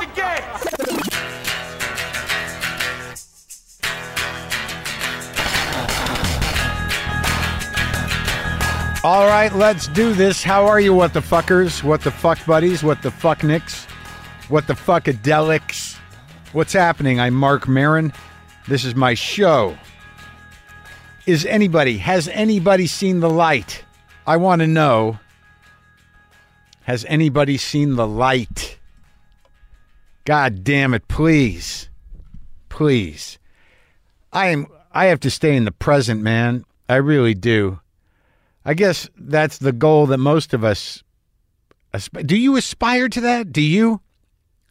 the game. All right, let's do this. How are you, what the fuckers? What the fuck buddies? What the fuck nicks? What the fuckadelics? What's happening? I'm Marc Maron. This is my show. Is anybody, has anybody seen the light? I want to know. Has anybody seen the light? God damn it, please. Please. I am I have to stay in the present, man. I really do. I guess that's the goal that most of us asp- do you aspire to that? Do you?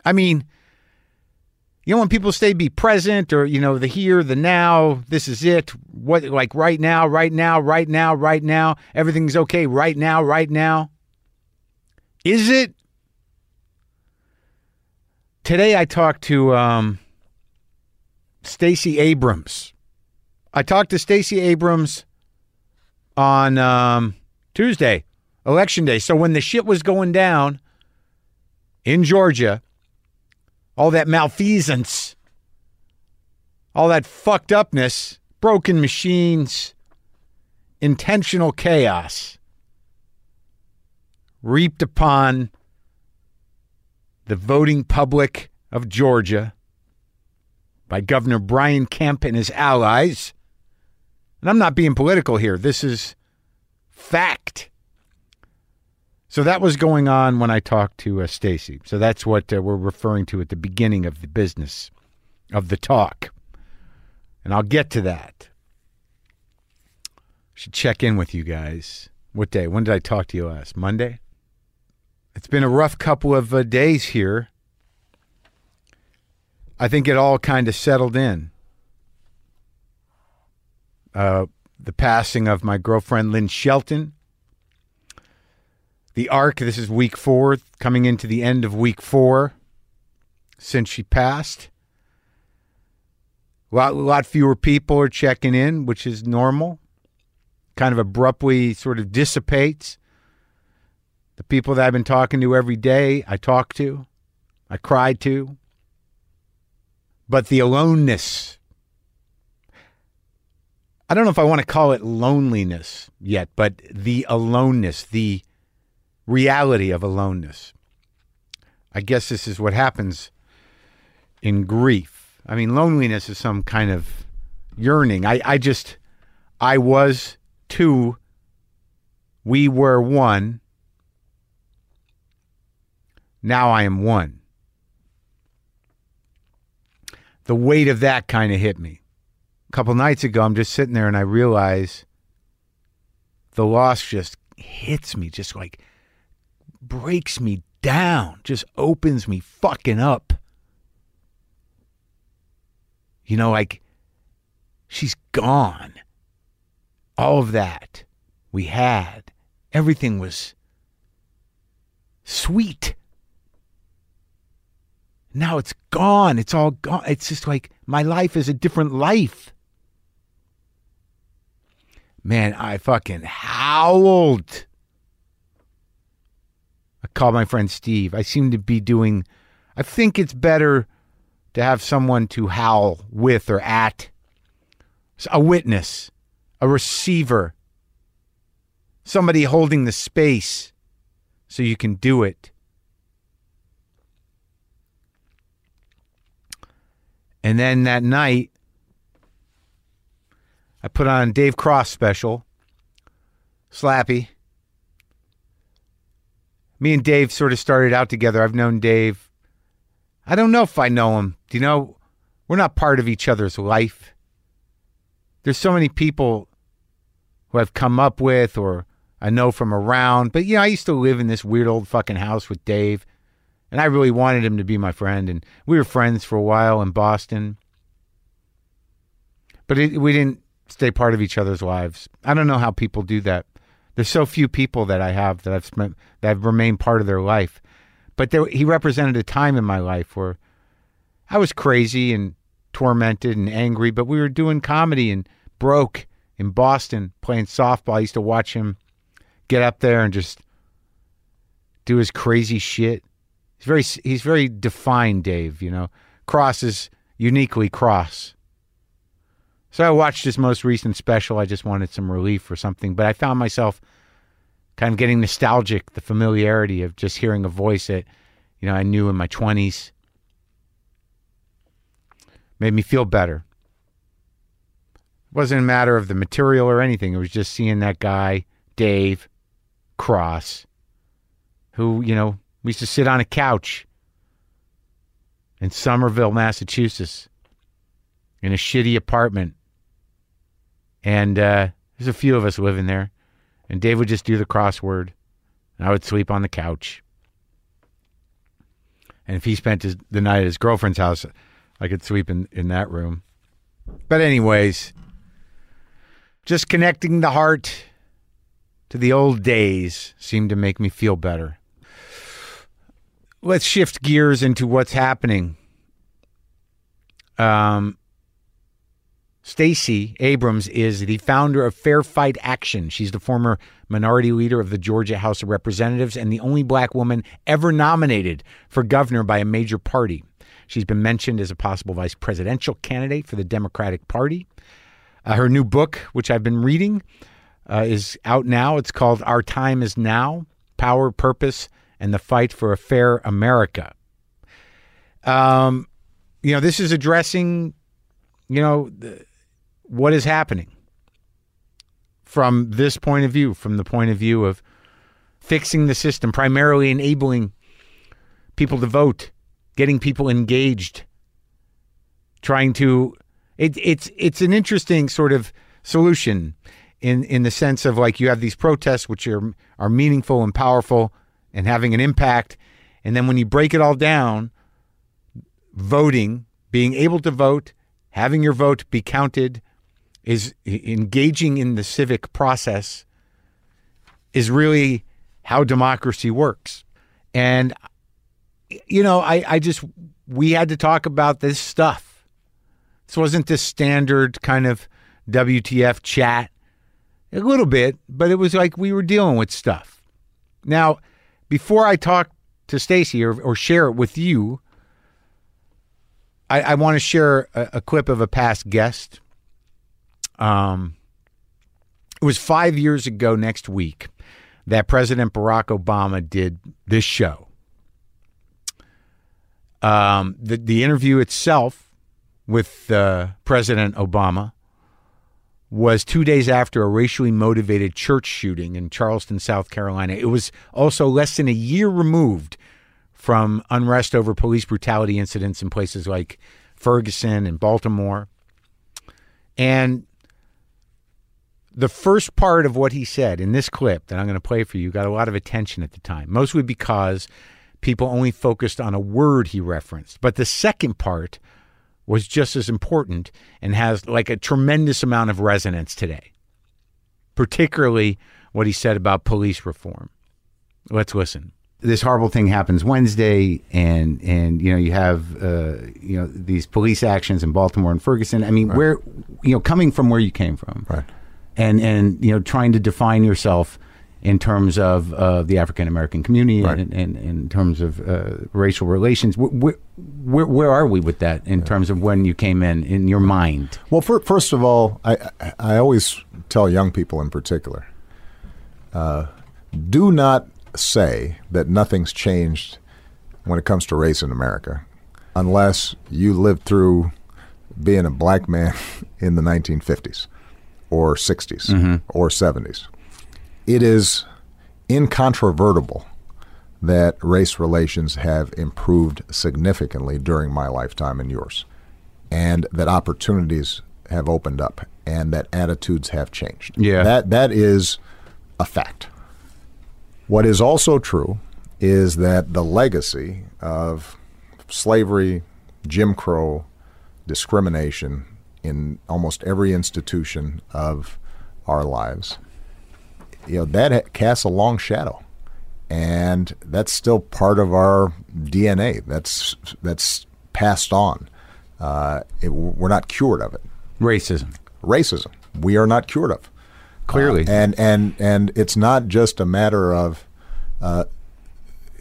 I mean, you know when people say be present or you know the here, the now, this is it. What like right now, right now, right now, right now, everything's okay right now, right now. Is it? Today I talked to um Stacey Abrams. I talked to Stacey Abrams on um, Tuesday, election day. So when the shit was going down in Georgia, all that malfeasance, all that fucked upness, broken machines, intentional chaos reaped upon the voting public of Georgia by Governor Brian Kemp and his allies. And I'm not being political here. This is fact. So that was going on when I talked to uh, Stacey. So that's what uh, we're referring to at the beginning of the business of the talk. And I'll get to that. Should check in with you guys. What day? When did I talk to you last? Monday? It's been a rough couple of uh, days here. I think it all kind of settled in uh, the passing of my girlfriend Lynn Shelton. The arc, this is week four, coming into the end of week four since she passed. A lot, lot fewer people are checking in, which is normal. Kind of abruptly sort of dissipates. The people that I've been talking to every day, I talk to, I cry to. But the aloneness I don't know if I want to call it loneliness yet, but the aloneness, the reality of aloneness. I guess this is what happens in grief. I mean, loneliness is some kind of yearning. I, I just, I was two, we were one. Now I am one. The weight of that kind of hit me a couple nights ago, I'm just sitting there and I realize the loss just hits me, just like breaks me down, just opens me fucking up. You know, like she's gone. All of that we had, everything was sweet. Now it's gone. It's all gone. It's just like my life is a different life man, I fucking howled. I called my friend Steve. I seem to be doing, I think it's better to have someone to howl with or at, a witness, a receiver, somebody holding the space so you can do it. And then that night, I put on Dave Cross special, Slappy. Me and Dave sort of started out together. I've known Dave. I don't know if I know him. Do you know? We're not part of each other's life. There's so many people who I've come up with or I know from around. But, you know, I used to live in this weird old fucking house with Dave. And I really wanted him to be my friend. And we were friends for a while in Boston. But it, we didn't stay part of each other's lives. I don't know how people do that. There's so few people that I have that I've spent that have remained part of their life. But there, he represented a time in my life where I was crazy and tormented and angry, but we were doing comedy and broke in Boston playing softball. I used to watch him get up there and just do his crazy shit He's very he's very defined, Dave. You know, Cross is uniquely Cross. So I watched his most recent special. I just wanted some relief or something, but I found myself kind of getting nostalgic, the familiarity of just hearing a voice that, you know, I knew in my 20s. Made me feel better. It wasn't a matter of the material or anything. It was just seeing that guy, Dave Cross, who, you know, we used to sit on a couch in Somerville, Massachusetts, in a shitty apartment. And uh, there's a few of us living there. And Dave would just do the crossword, and I would sleep on the couch. And if he spent his, the night at his girlfriend's house, I could sleep in, in that room. But, anyways, just connecting the heart to the old days seemed to make me feel better. Let's shift gears into what's happening. Um, Stacey Abrams is the founder of Fair Fight Action. She's the former minority leader of the Georgia House of Representatives and the only black woman ever nominated for governor by a major party. She's been mentioned as a possible vice presidential candidate for the Democratic Party. Uh, her new book, which I've been reading, uh, is out now. It's called Our Time Is Now Power, Purpose, and the Fight for a Fair America. Um, you know, this is addressing, you know, the, what is happening from this point of view, from the point of view of fixing the system, primarily enabling people to vote, getting people engaged, trying to. It, it's it's an interesting sort of solution in in the sense of like you have these protests which are are meaningful and powerful and having an impact, and then when you break it all down, voting, being able to vote, having your vote be counted, is engaging in the civic process is really how democracy works. And, you know, I, I just, we had to talk about this stuff. This wasn't this standard kind of WTF chat, a little bit, but it was like we were dealing with stuff. Now, before I talk to Stacey or, or share it with you, I, I want to share a, a clip of a past guest um, it was five years ago next week that President Barack Obama did this show. Um, the, the interview itself with uh, President Obama was two days after a racially motivated church shooting in Charleston, South Carolina. It was also less than a year removed from unrest over police brutality incidents in places like Ferguson and Baltimore. And the first part of what he said in this clip that I'm going to play for you got a lot of attention at the time, mostly because people only focused on a word he referenced. But the second part was just as important and has like a tremendous amount of resonance today, particularly what he said about police reform. Let's listen. This horrible thing happens Wednesday, and and you know you have uh, you know these police actions in Baltimore and Ferguson. I mean, right. where you know coming from where you came from, right? and and you know trying to define yourself in terms of uh, the African American community right. and, and, and, in terms of uh, racial relations. Where, where, where, are we with that in yeah. terms of when you came in in your mind? Well, for, first of all, I I always tell young people in particular, uh, do not say that nothing's changed when it comes to race in America, unless you lived through being a black man in the 1950s or 60s mm-hmm. or 70s. It is incontrovertible that race relations have improved significantly during my lifetime and yours, and that opportunities have opened up and that attitudes have changed. Yeah. That that is a fact. What is also true is that the legacy of slavery, Jim Crow, discrimination, in almost every institution of our lives, you know, that casts a long shadow. And that's still part of our DNA. That's that's passed on. Uh, it, we're not cured of it. Racism. Racism. We are not cured of. Clearly. Uh, and and and it's not just a matter of, uh,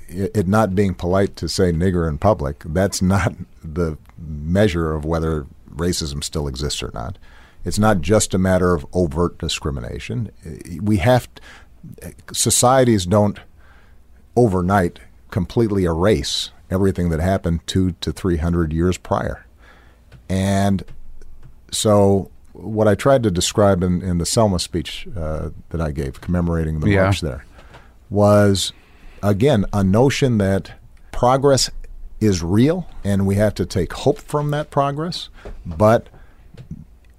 it, it not being polite to say nigger in public, that's not the measure of whether racism still exists or not. It's not just a matter of overt discrimination. We have societies don't overnight completely erase everything that happened two to three hundred years prior, and so what I tried to describe in, in the Selma speech uh, that I gave, commemorating the Yeah. march there, was again a notion that progress is real and we have to take hope from that progress. But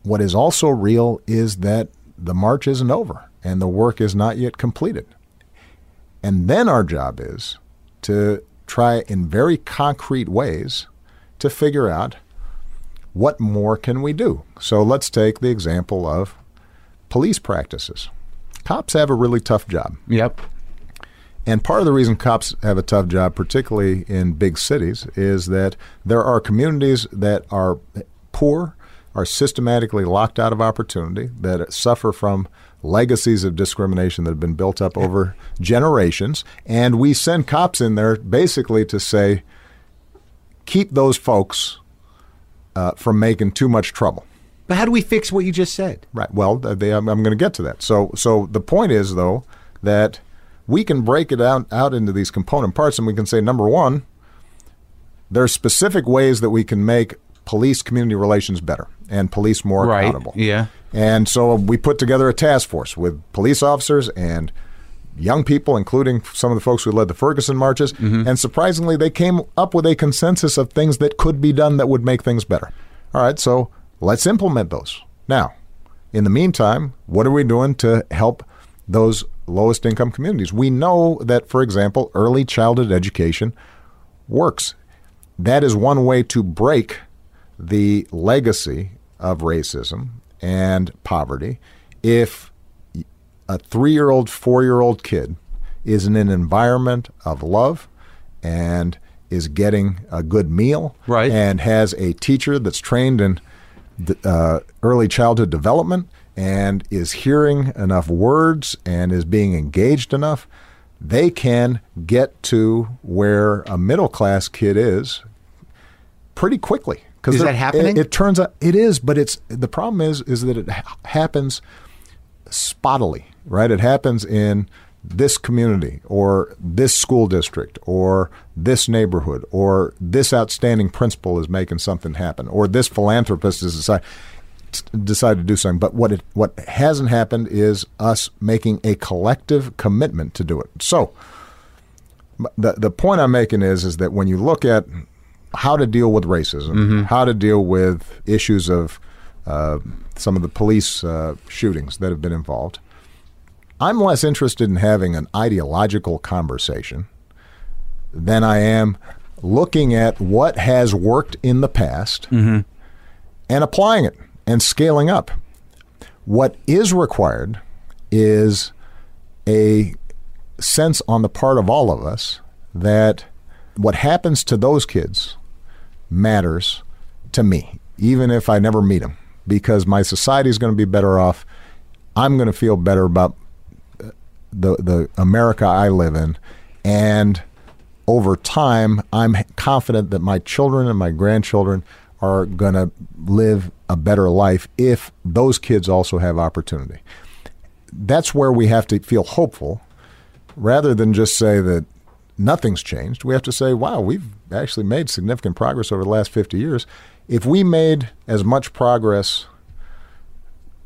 what is also real is that the march isn't over and the work is not yet completed. And then our job is to try in very concrete ways to figure out what more can we do. So let's take the example of police practices. Cops have a really tough job. Yep. And part of the reason cops have a tough job, particularly in big cities, is that there are communities that are poor, are systematically locked out of opportunity, that suffer from legacies of discrimination that have been built up over generations. And we send cops in there basically to say, keep those folks uh, from making too much trouble. But how do we fix what you just said? Right. Well, they, I'm, I'm going to get to that. So, so the point is though that we can break it out out into these component parts, and we can say number one, there are specific ways that we can make police community relations better and police more accountable. Yeah. And so we put together a task force with police officers and young people, including some of the folks who led the Ferguson marches. Mm-hmm. And surprisingly, they came up with a consensus of things that could be done that would make things better. All right, so let's implement those. Now, in the meantime, what are we doing to help those lowest income communities? We know that, for example, early childhood education works. That is one way to break the legacy of racism and poverty. If a three year old, four year old kid is in an environment of love and is getting a good meal Right. and has a teacher that's trained in uh, early childhood development and is hearing enough words and is being engaged enough, they can get to where a middle class kid is pretty quickly. 'Cause Is that happening? It, it turns out it is, but it's the problem is is that it ha- happens spottily, right? It happens in this community or this school district or this neighborhood or this outstanding principal is making something happen or this philanthropist has decided decided to do something. But what it what hasn't happened is us making a collective commitment to do it. So the the point I'm making is is that when you look at how to deal with racism, how to deal with issues of uh, some of the police uh, shootings that have been involved, I'm less interested in having an ideological conversation than I am looking at what has worked in the past and applying it and scaling up. What is required is a sense on the part of all of us that what happens to those kids matters to me, even if I never meet him, because my society is going to be better off. I'm going to feel better about the the America I live in, and over time, I'm confident that my children and my grandchildren are going to live a better life if those kids also have opportunity. That's where we have to feel hopeful rather than just say that nothing's changed. We have to say, wow, we've actually made significant progress over the last 50 years. If we made as much progress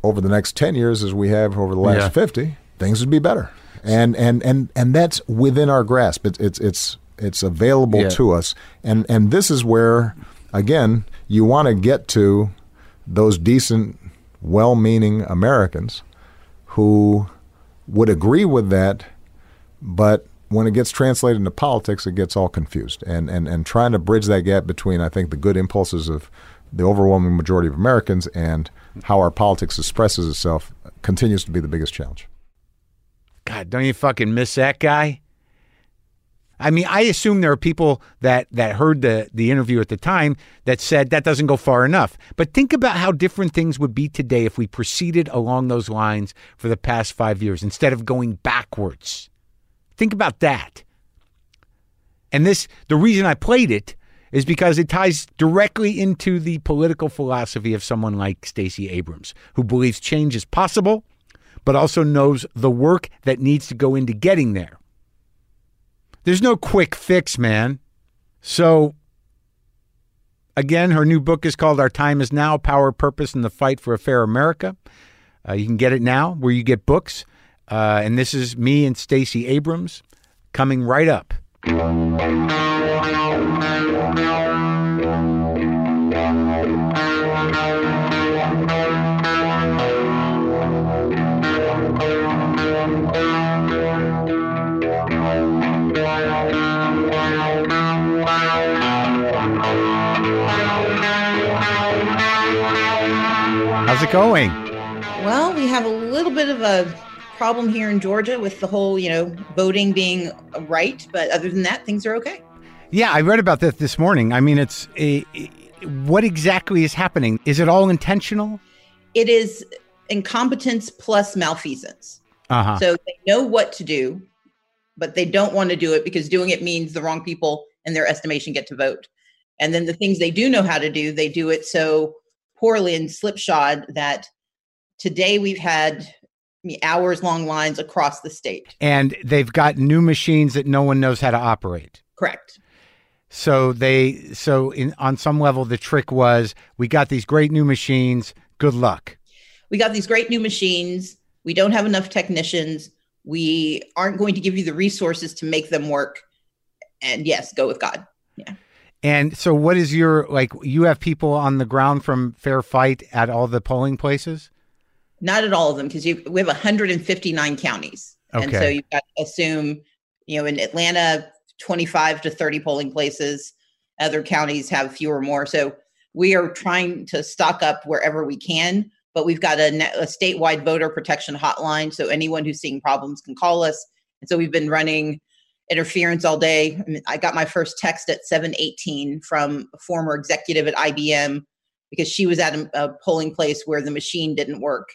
over the next 10 years as we have over the last Yeah. 50, things would be better. And and and and that's within our grasp. It's it's it's it's available Yeah. to us. And and this is where again, you want to get to those decent well-meaning Americans who would agree with that, but when it gets translated into politics, it gets all confused. And, and, and trying to bridge that gap between, I think, the good impulses of the overwhelming majority of Americans and how our politics expresses itself continues to be the biggest challenge. God, don't you fucking miss that guy? I mean, I assume there are people that that heard the the interview at the time that said that doesn't go far enough. But think about how different things would be today if we proceeded along those lines for the past 5 years instead of going backwards. Think about that. And this, the reason I played it is because it ties directly into the political philosophy of someone like Stacey Abrams, who believes change is possible, but also knows the work that needs to go into getting there. There's no quick fix, man. So, again, her new book is called Our Time Is Now Power, Purpose, and the Fight for a Fair America. Uh, you can get it now where you get books. Uh, and this is me and Stacey Abrams coming right up. How's it going? Well, we have a little bit of a problem here in Georgia with the whole, you know, voting being right, but other than that, things are okay. Yeah, I read about that this morning. I mean, it's a, what exactly is happening? Is it all intentional? It is incompetence plus malfeasance. Uh-huh. So they know what to do, but they don't want to do it because doing it means the wrong people in their estimation get to vote. And then the things they do know how to do, they do it so poorly and slipshod that today we've had hours long lines across the state. And they've got new machines that no one knows how to operate. Correct. So they so in on some level the trick was we got these great new machines, good luck. We got these great new machines. We don't have enough technicians. We aren't going to give you the resources to make them work. And yes, go with God. Yeah. And so, what is your like? You have people on the ground from Fair Fight at all the polling places? Not at all of them, because we have 159 counties, Okay. and so you've got to assume, you know, in Atlanta, 25 to 30 polling places. Other counties have fewer more. So we are trying to stock up wherever we can. But we've got a, a statewide voter protection hotline, so anyone who's seeing problems can call us. And so we've been running interference all day. I, mean, I got my first text at 7:18 from a former executive at IBM because she was at a, a polling place where the machine didn't work,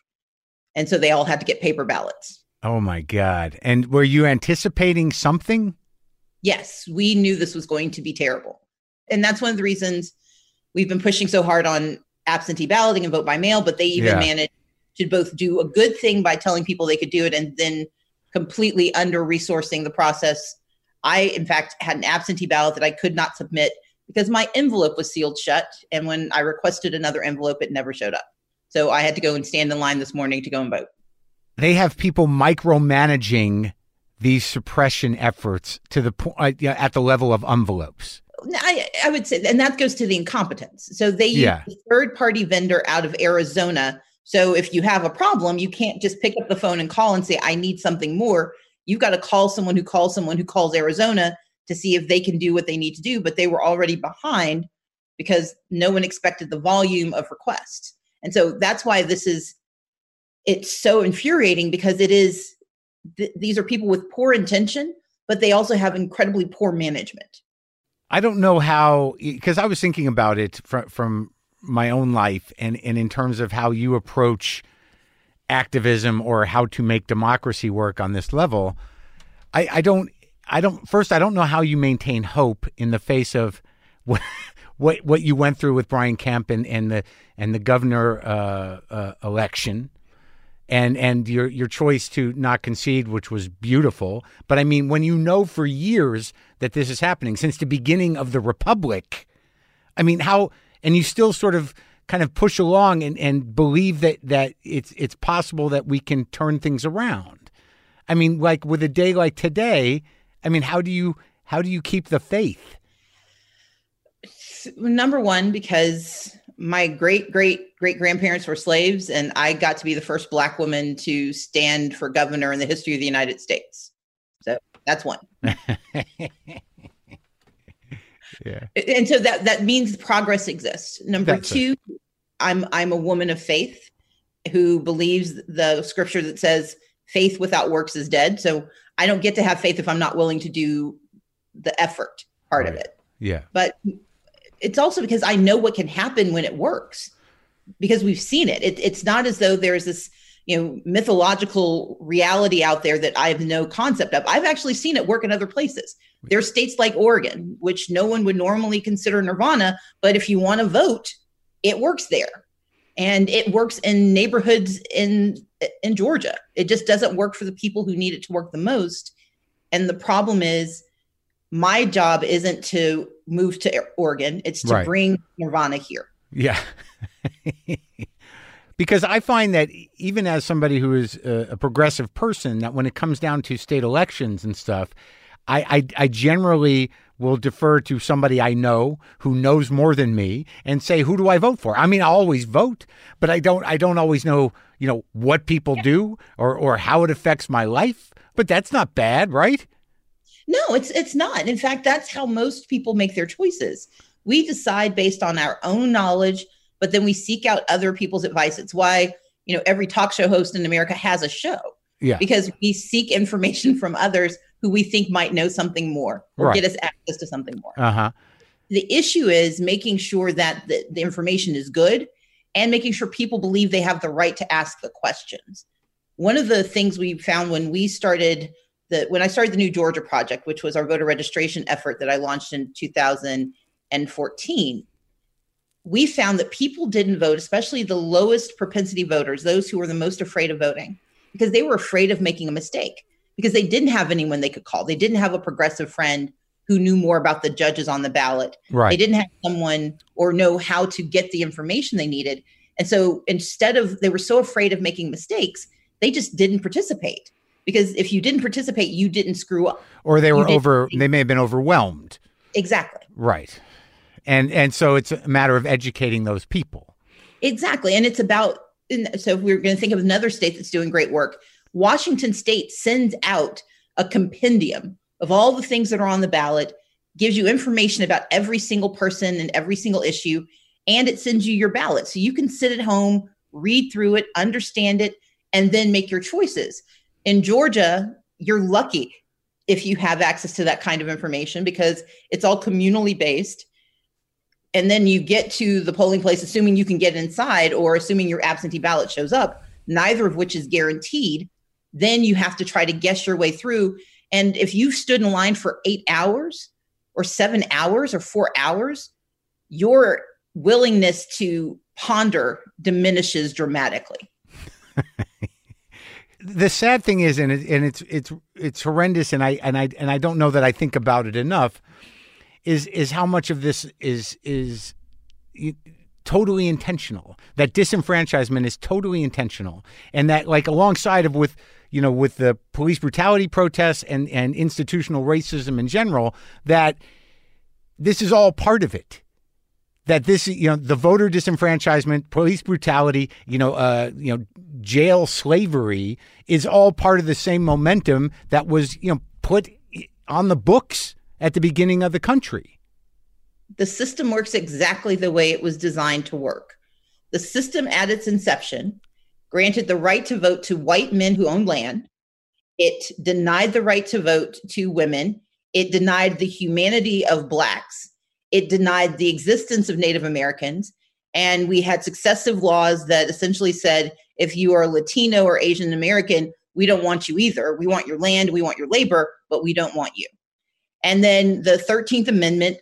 and so they all had to get paper ballots. Oh my God! And were you anticipating something? Yes, we knew this was going to be terrible, and that's one of the reasons we've been pushing so hard on absentee balloting and vote by mail. But they even Yeah. managed to both do a good thing by telling people they could do it, and then completely under resourcing the process. I, in fact, had an absentee ballot that I could not submit because my envelope was sealed shut. And when I requested another envelope, it never showed up. So I had to go and stand in line this morning to go and vote. They have people micromanaging these suppression efforts to the point uh, at the level of envelopes. I, I would say, and that goes to the incompetence. So they use a third party vendor out of Arizona. So if you have a problem, you can't just pick up the phone and call and say, I need something more. You've got to call someone who calls someone who calls Arizona to see if they can do what they need to do. But they were already behind because no one expected the volume of requests. And so that's why this is, it's so infuriating because it is, th- these are people with poor intention, but they also have incredibly poor management. I don't know how because I was thinking about it from from my own life and and in terms of how you approach activism or how to make democracy work on this level. I, I don't I don't first I don't know how you maintain hope in the face of what what what you went through with Brian Kemp and, and the and the governor uh, uh, election and and your your choice to not concede, which was beautiful. But I mean, when you know for years that this is happening since the beginning of the republic, I mean, how and you still sort of kind of push along and, and believe that that it's it's possible that we can turn things around. I mean, like with a day like today, I mean, how do you how do you keep the faith? Number one because my great great great grandparents were slaves and i got to be the first black woman to stand for governor in the history of the united states. So that's one. Yeah. and so that that means progress exists. Number That's two i'm i'm a woman of faith who believes the scripture that says faith without works is dead. So i don't get to have faith if i'm not willing to do the effort part of it. Yeah. but it's also because I know what can happen when it works because we've seen it. it. It's not as though there's this, you know mythological reality out there that I have no concept of. I've actually seen it work in other places. There's states like Oregon, which no one would normally consider nirvana, but if you want to vote, it works there. And it works in neighborhoods in in Georgia. It just doesn't work for the people who need it to work the most. And the problem is my job isn't to move to Oregon, it's to Right. bring nirvana here. Yeah. because I find that even as somebody who is a, a progressive person, that when it comes down to state elections and stuff, I, I, I generally will defer to somebody I know who knows more than me and say, who do I vote for? I mean, I always vote, but I don't I don't always know, you know, what people do or, or how it affects my life. But that's not bad, right? No, it's it's not. In fact, that's how most people make their choices. We decide based on our own knowledge, but then we seek out other people's advice. It's why, you know, every talk show host in America has a show Yeah. because we seek information from others who we think might know something more or Right. get us access to something more. Uh-huh. The issue is making sure that the, the information is good and making sure people believe they have the right to ask the questions. One of the things we found when we started the when I started the New Georgia Project, which was our voter registration effort that I launched in 2014, we found that people didn't vote, especially the lowest propensity voters, those who were the most afraid of voting, because they were afraid of making a mistake, because they didn't have anyone they could call. They didn't have a progressive friend who knew more about the judges on the ballot. Right. They didn't have someone or know how to get the information they needed. And so instead of, they were so afraid of making mistakes, they just didn't participate. Because if you didn't participate, you didn't screw up. Or they were over they may have been overwhelmed. Exactly. Right. And and so it's a matter of educating those people. Exactly. And it's about, and so if we're going to think of another state that's doing great work, Washington State sends out a compendium of all the things that are on the ballot, gives you information about every single person and every single issue, and it sends you your ballot. So you can sit at home, read through it, understand it, and then make your choices. In Georgia, you're lucky if you have access to that kind of information because it's all communally based. And then you get to the polling place assuming you can get inside or assuming your absentee ballot shows up neither of which is guaranteed then you have to try to guess your way through. And if you stood in line for 8 hours or 7 hours or 4 hours your willingness to ponder diminishes dramatically The sad thing is, and it, and it's it's it's horrendous, and I and I and I don't know that I think about it enough. Is is how much of this is is totally intentional? That disenfranchisement is totally intentional, and that like alongside of with you know with the police brutality protests and and institutional racism in general, that this is all part of it. That this you know the voter disenfranchisement police brutality you know uh you know jail slavery is all part of the same momentum that was you know put on the books at the beginning of the country the system works exactly the way it was designed to work. The system at its inception granted the right to vote to white men who owned land. It denied the right to vote to women. It denied the humanity of blacks. It denied the existence of Native Americans. And we had successive laws that essentially said if you are Latino or Asian American, we don't want you either. We want your land, we want your labor, but we don't want you. And then the 13th Amendment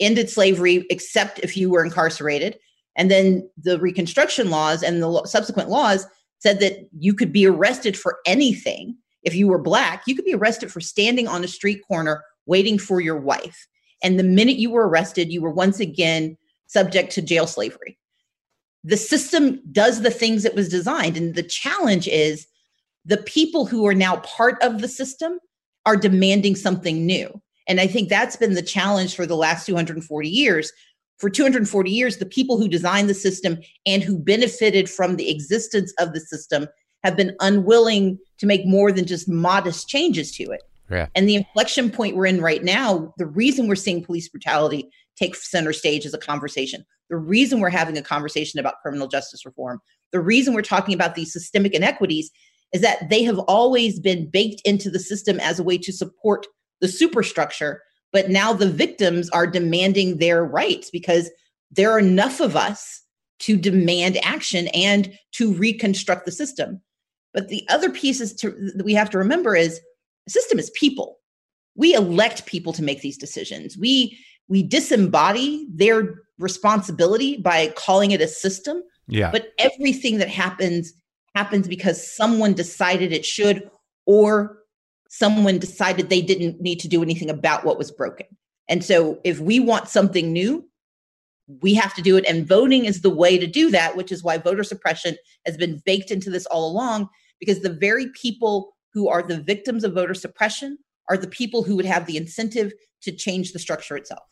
ended slavery except if you were incarcerated. And then the Reconstruction laws and the subsequent laws said that you could be arrested for anything. If you were Black, you could be arrested for standing on a street corner waiting for your wife. And the minute you were arrested, you were once again subject to jail slavery. The system does the things it was designed. And the challenge is the people who are now part of the system are demanding something new. And I think that's been the challenge for the last 240 years. For 240 years, the people who designed the system and who benefited from the existence of the system have been unwilling to make more than just modest changes to it. Yeah. And the inflection point we're in right now, the reason we're seeing police brutality take center stage as a conversation, the reason we're having a conversation about criminal justice reform, the reason we're talking about these systemic inequities is that they have always been baked into the system as a way to support the superstructure. But now the victims are demanding their rights because there are enough of us to demand action and to reconstruct the system. But the other pieces to, that we have to remember is the system is people. We elect people to make these decisions. We we disembody their responsibility by calling it a system. Yeah. But everything that happens happens because someone decided it should or someone decided they didn't need to do anything about what was broken. And so if we want something new, we have to do it. And voting is the way to do that, which is why voter suppression has been baked into this all along, because the very people who are the victims of voter suppression are the people who would have the incentive to change the structure itself.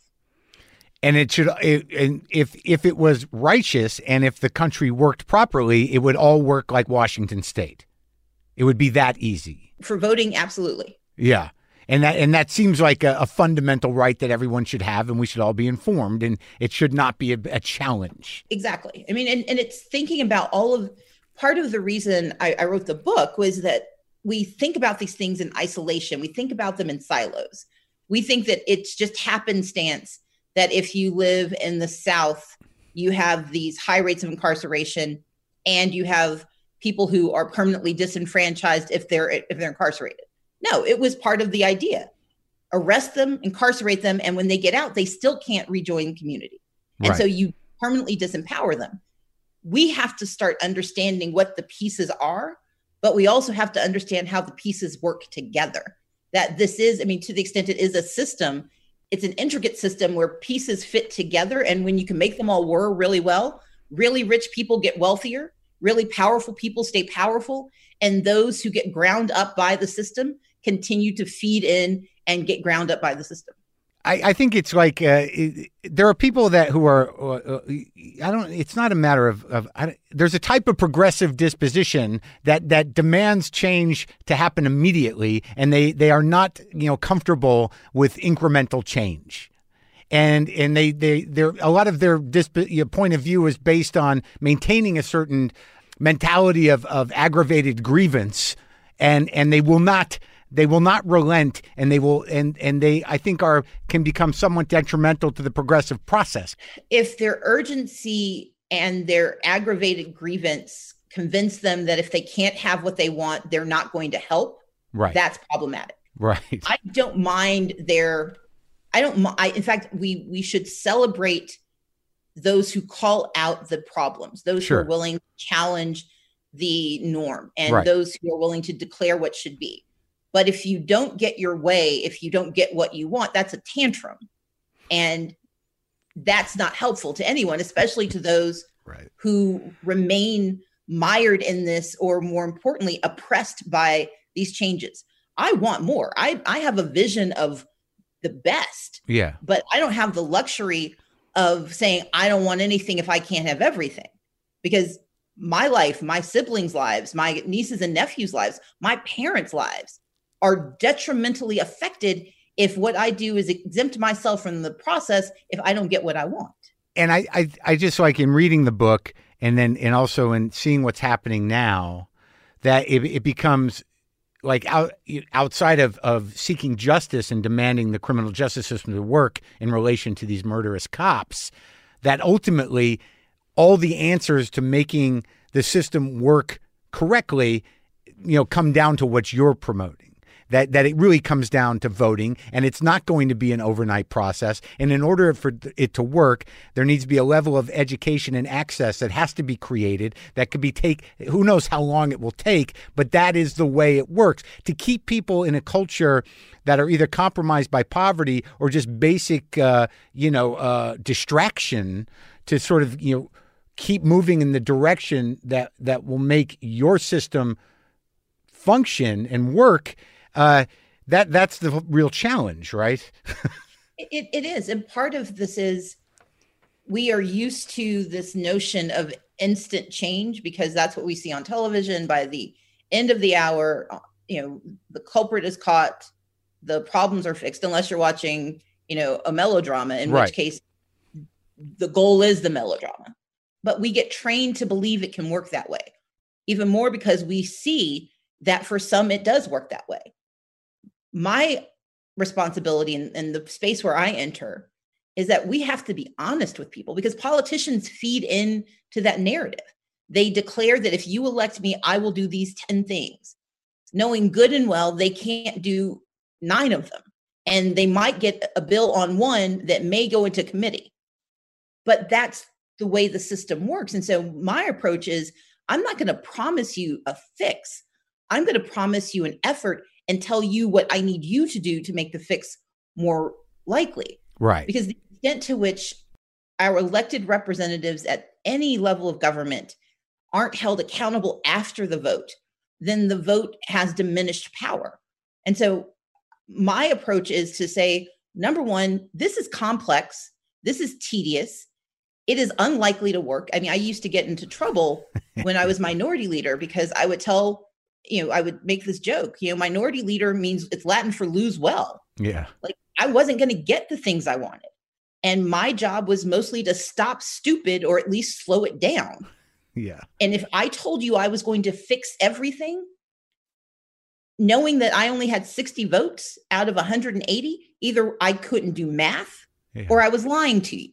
And it should, it, and if if it was righteous and if the country worked properly, it would all work like Washington State. It would be that easy. For voting, absolutely. Yeah. And that and that seems like a, a, fundamental right that everyone should have, and we should all be informed, and it should not be a, a challenge. Exactly. I mean, and, and it's thinking about all of part of the reason I, I wrote the book was that we think about these things in isolation. We think about them in silos. We think that it's just happenstance that if you live in the South, you have these high rates of incarceration, and you have people who are permanently disenfranchised if they're if they're incarcerated no, it was part of the idea. Arrest them, incarcerate them, and when they get out, they still can't rejoin the community. And right. so you permanently disempower them. We have to start understanding what the pieces are, but we also have to understand how the pieces work together. That this is, I mean, to the extent it is a system, it's an intricate system where pieces fit together. And when you can make them all work really well, really rich people get wealthier, really powerful people stay powerful. And those who get ground up by the system continue to feed in and get ground up by the system. I, I think it's like uh, it, there are people that who are uh, uh I don't. It's not a matter of, of there's a type of progressive disposition that that demands change to happen immediately, and they they are not you know comfortable with incremental change and and they they they a lot of their disp- point of view is based on maintaining a certain mentality of of aggravated grievance and and they will not they will not relent and they will and and they i think are can become somewhat detrimental to the progressive process. If their urgency and their aggravated grievance convince them that if they can't have what they want they're not going to help right. that's problematic. Right. I don't mind their i don't i in fact we we should celebrate those who call out the problems those sure. who are willing to challenge the norm and right. those who are willing to declare what should be but if you don't get your way, if you don't get what you want, that's a tantrum. And that's not helpful to anyone, especially to those right. who remain mired in this, or more importantly, oppressed by these changes. I want more. I, I have a vision of the best. Yeah. But I don't have the luxury of saying, I don't want anything if I can't have everything. Because my life, my siblings' lives, my nieces and nephews' lives, my parents' lives are detrimentally affected if what I do is exempt myself from the process if I don't get what I want. And I, I, I just like in reading the book and then and also in seeing what's happening now, that it, it becomes like out, outside of, of seeking justice and demanding the criminal justice system to work in relation to these murderous cops, that ultimately all the answers to making the system work correctly, you know, come down to what you're promoting that that it really comes down to voting and it's not going to be an overnight process. And in order for it to work there needs to be a level of education and access that has to be created that could be take who knows how long it will take but that is the way it works. To keep people in a culture that are either compromised by poverty or just basic uh, you know uh, distraction to sort of you know keep moving in the direction that that will make your system function and work uh, that that's the real challenge, right? it, it is, and part of this is we are used to this notion of instant change because that's what we see on television. By the end of the hour, uh, you know, the culprit is caught, the problems are fixed, unless you're watching, you know, a melodrama, in right. which case the goal is the melodrama. But we get trained to believe it can work that way, even more because we see that for some it does work that way my responsibility in, in the space where I enter is that we have to be honest with people because politicians feed in to that narrative. They declare that if you elect me, I will do these 10 things, knowing good and well they can't do nine of them. And they might get a bill on one that may go into committee. But that's the way the system works. And so my approach is I'm not going to promise you a fix. I'm going to promise you an effort and tell you what I need you to do to make the fix more likely. Right. Because the extent to which our elected representatives at any level of government aren't held accountable after the vote, then the vote has diminished power. And so my approach is to say number one, this is complex, this is tedious, it is unlikely to work. I mean, I used to get into trouble when I was minority leader because I would tell, you know, I would make this joke, you know, minority leader means it's Latin for lose well. Yeah. Like I wasn't going to get the things I wanted. And my job was mostly to stop stupid or at least slow it down. Yeah. And if I told you I was going to fix everything, knowing that I only had 60 votes out of 180, either I couldn't do math yeah. or I was lying to you.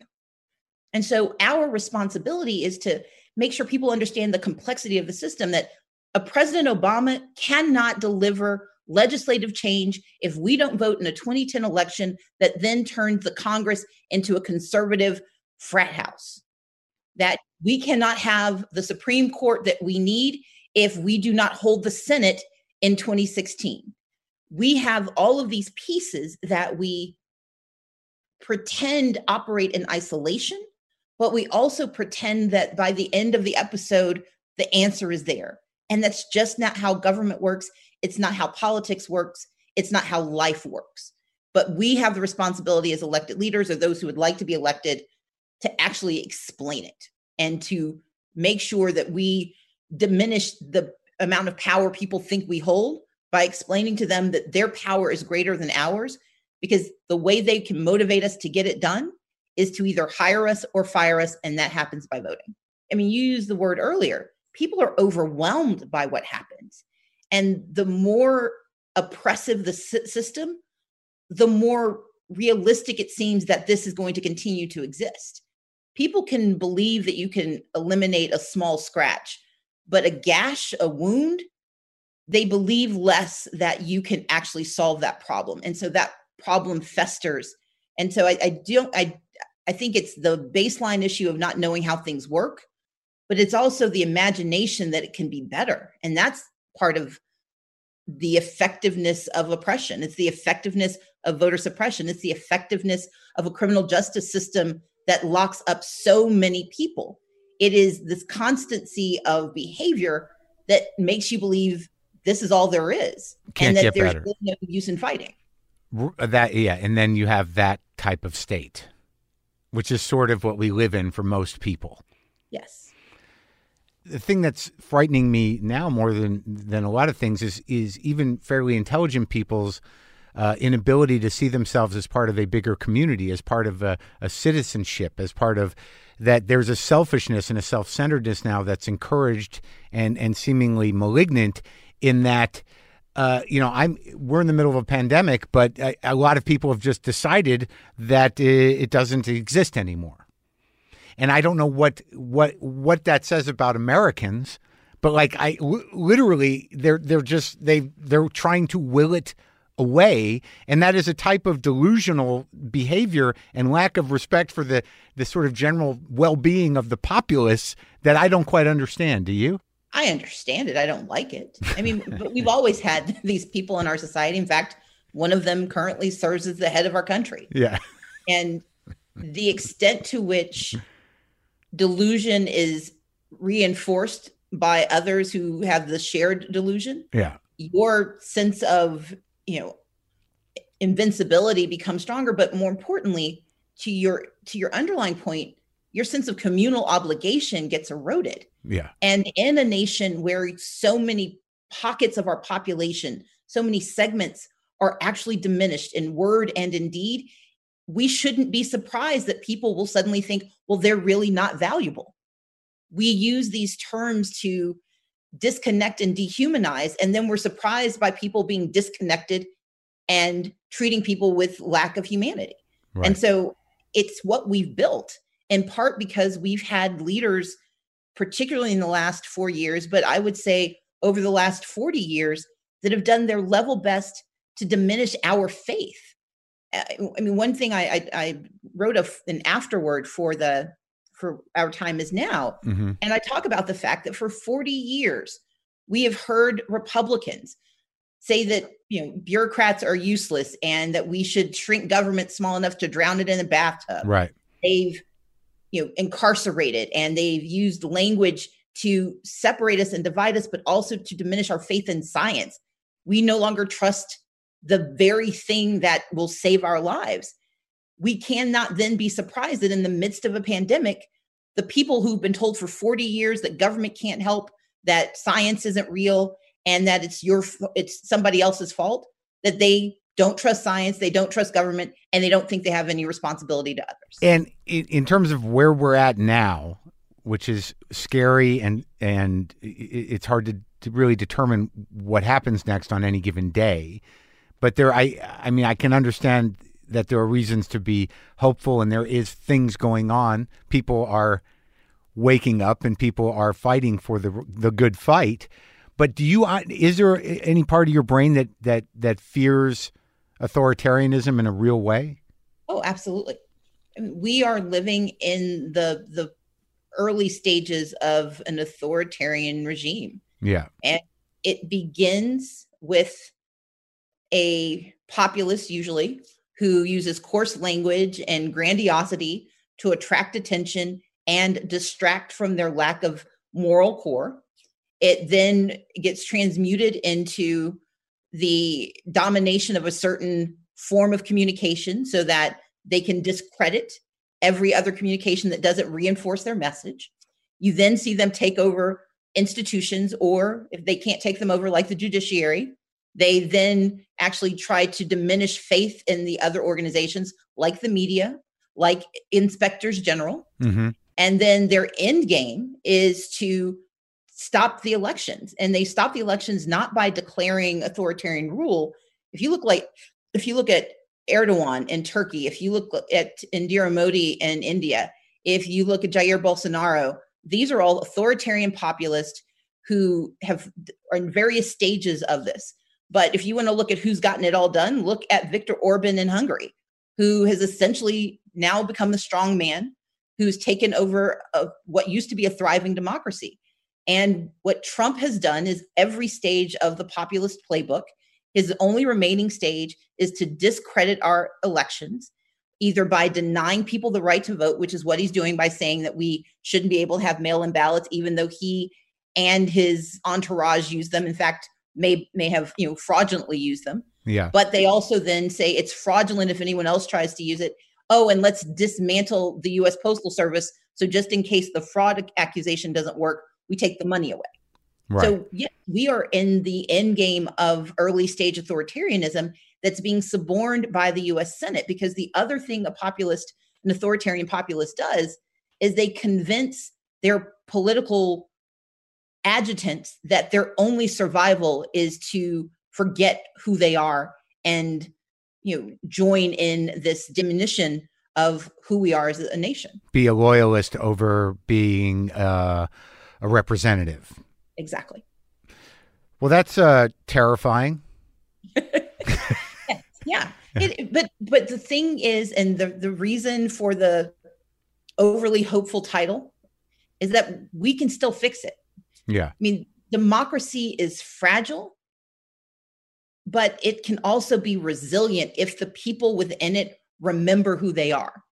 And so our responsibility is to make sure people understand the complexity of the system that a President Obama cannot deliver legislative change if we don't vote in a 2010 election that then turns the Congress into a conservative frat house. That we cannot have the Supreme Court that we need if we do not hold the Senate in 2016. We have all of these pieces that we pretend operate in isolation, but we also pretend that by the end of the episode, the answer is there. And that's just not how government works. It's not how politics works. It's not how life works. But we have the responsibility as elected leaders or those who would like to be elected to actually explain it and to make sure that we diminish the amount of power people think we hold by explaining to them that their power is greater than ours because the way they can motivate us to get it done is to either hire us or fire us and that happens by voting i mean you used the word earlier people are overwhelmed by what happens and the more oppressive the system the more realistic it seems that this is going to continue to exist people can believe that you can eliminate a small scratch but a gash, a wound, they believe less that you can actually solve that problem. And so that problem festers. And so I, I don't, I, I think it's the baseline issue of not knowing how things work, but it's also the imagination that it can be better. And that's part of the effectiveness of oppression. It's the effectiveness of voter suppression. It's the effectiveness of a criminal justice system that locks up so many people it is this constancy of behavior that makes you believe this is all there is Can't and that there's really no use in fighting uh, That yeah, and then you have that type of state, which is sort of what we live in for most people. yes The thing that's frightening me now more than than a lot of things is is even fairly intelligent people's uh, inability to see themselves as part of a bigger community, as part of a, a citizenship, as part of that. There's a selfishness and a self centeredness now that's encouraged and and seemingly malignant in that. Uh, you know, I'm we're in the middle of a pandemic, but a, a lot of people have just decided that it, it doesn't exist anymore. And I don't know what what what that says about Americans, but like I l- literally they're they're just they they're trying to will it away and that is a type of delusional behavior and lack of respect for the the sort of general well-being of the populace that I don't quite understand. Do you? i understand it i don't like it i mean but we've always had these people in our society in fact one of them currently serves as the head of our country Yeah. and the extent to which delusion is reinforced by others who have the shared delusion Yeah. your sense of you know invincibility becomes stronger but more importantly to your to your underlying point your sense of communal obligation gets eroded Yeah. and in a nation where so many pockets of our population so many segments are actually diminished in word and in deed we shouldn't be surprised that people will suddenly think well they're really not valuable we use these terms to disconnect and dehumanize and then we're surprised by people being disconnected and treating people with lack of humanity Right. and so it's what we've built in part because we've had leaders particularly in the last four years, but I would say over the last 40 years, that have done their level best to diminish our faith. I mean, one thing I, I, I wrote a, an afterword for the for our time is now, Mm-hmm. and I talk about the fact that for 40 years we have heard Republicans say that you know bureaucrats are useless and that we should shrink government small enough to drown it in a bathtub Right. they've you know incarcerated and they've used language to separate us and divide us but also to diminish our faith in science we no longer trust the very thing that will save our lives we cannot then be surprised that in the midst of a pandemic the people who've been told for 40 years that government can't help that science isn't real and that it's your it's somebody else's fault that they don't trust science they don't trust government and they don't think they have any responsibility to others And in, terms of where we're at now, which is scary and and it's hard to, to really determine what happens next on any given day. But there, I I mean, I can understand that there are reasons to be hopeful, and there is things going on. People are waking up, and people are fighting for the the good fight. But do you? Is there any part of your brain that that that fears authoritarianism in a real way? Oh, absolutely. I mean, we are living in the the early stages of an authoritarian regime. Yeah. And it begins with a populace, usually, who uses coarse language and grandiosity to attract attention and distract from their lack of moral core. It then gets transmuted into the domination of a certain form of communication so that they can discredit every other communication that doesn't reinforce their message. You then see them take over institutions, or if they can't take them over, like the judiciary, they then actually try to diminish faith in the other organizations, like the media, like inspectors general. Mm-hmm. And then their end game is to stop the elections. And they stop the elections not by declaring authoritarian rule. If you look like if you look at Erdogan in Turkey, if you look at Narendra Modi in India, if you look at Jair Bolsonaro, these are all authoritarian populists who have are in various stages of this. But if you want to look at who's gotten it all done, look at Viktor Orban in Hungary, who has essentially now become the strong man who's taken over a, what used to be a thriving democracy. And what Trump has done is every stage of the populist playbook. His only remaining stage is to discredit our elections, either by denying people the right to vote, which is what he's doing by saying that we shouldn't be able to have mail in ballots, even though he and his entourage use them. In fact, may may have you know fraudulently used them. Yeah. But they also then say it's fraudulent if anyone else tries to use it. Oh, and let's dismantle the US Postal Service. So just in case the fraud accusation doesn't work, we take the money away. Right. So yeah, we are in the end game of early stage authoritarianism that's being suborned by the US Senate because the other thing a populist, an authoritarian populist does is they convince their political adjutants that their only survival is to forget who they are and you know join in this diminution of who we are as a nation. Be a loyalist over being uh, a representative. exactly. Well, that's uh, terrifying. yeah it, but but the thing is and the the reason for the overly hopeful title is that we can still fix it Yeah. I mean, democracy is fragile, but it can also be resilient if the people within it remember who they are.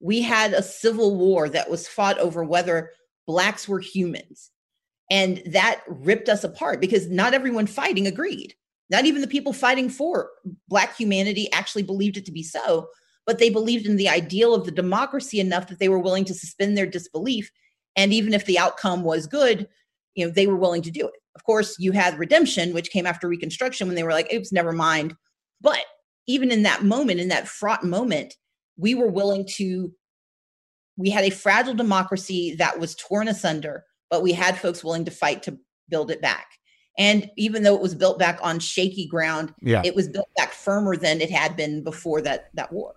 We had a civil war that was fought over whether blacks were humans. And that ripped us apart because not everyone fighting agreed. Not even the people fighting for black humanity actually believed it to be so, but they believed in the ideal of the democracy enough that they were willing to suspend their disbelief. And even if the outcome was good, you know they were willing to do it of course you had redemption which came after reconstruction when they were like oops never mind but even in that moment in that fraught moment we were willing to we had a fragile democracy that was torn asunder but we had folks willing to fight to build it back and even though it was built back on shaky ground Yeah. it was built back firmer than it had been before that that war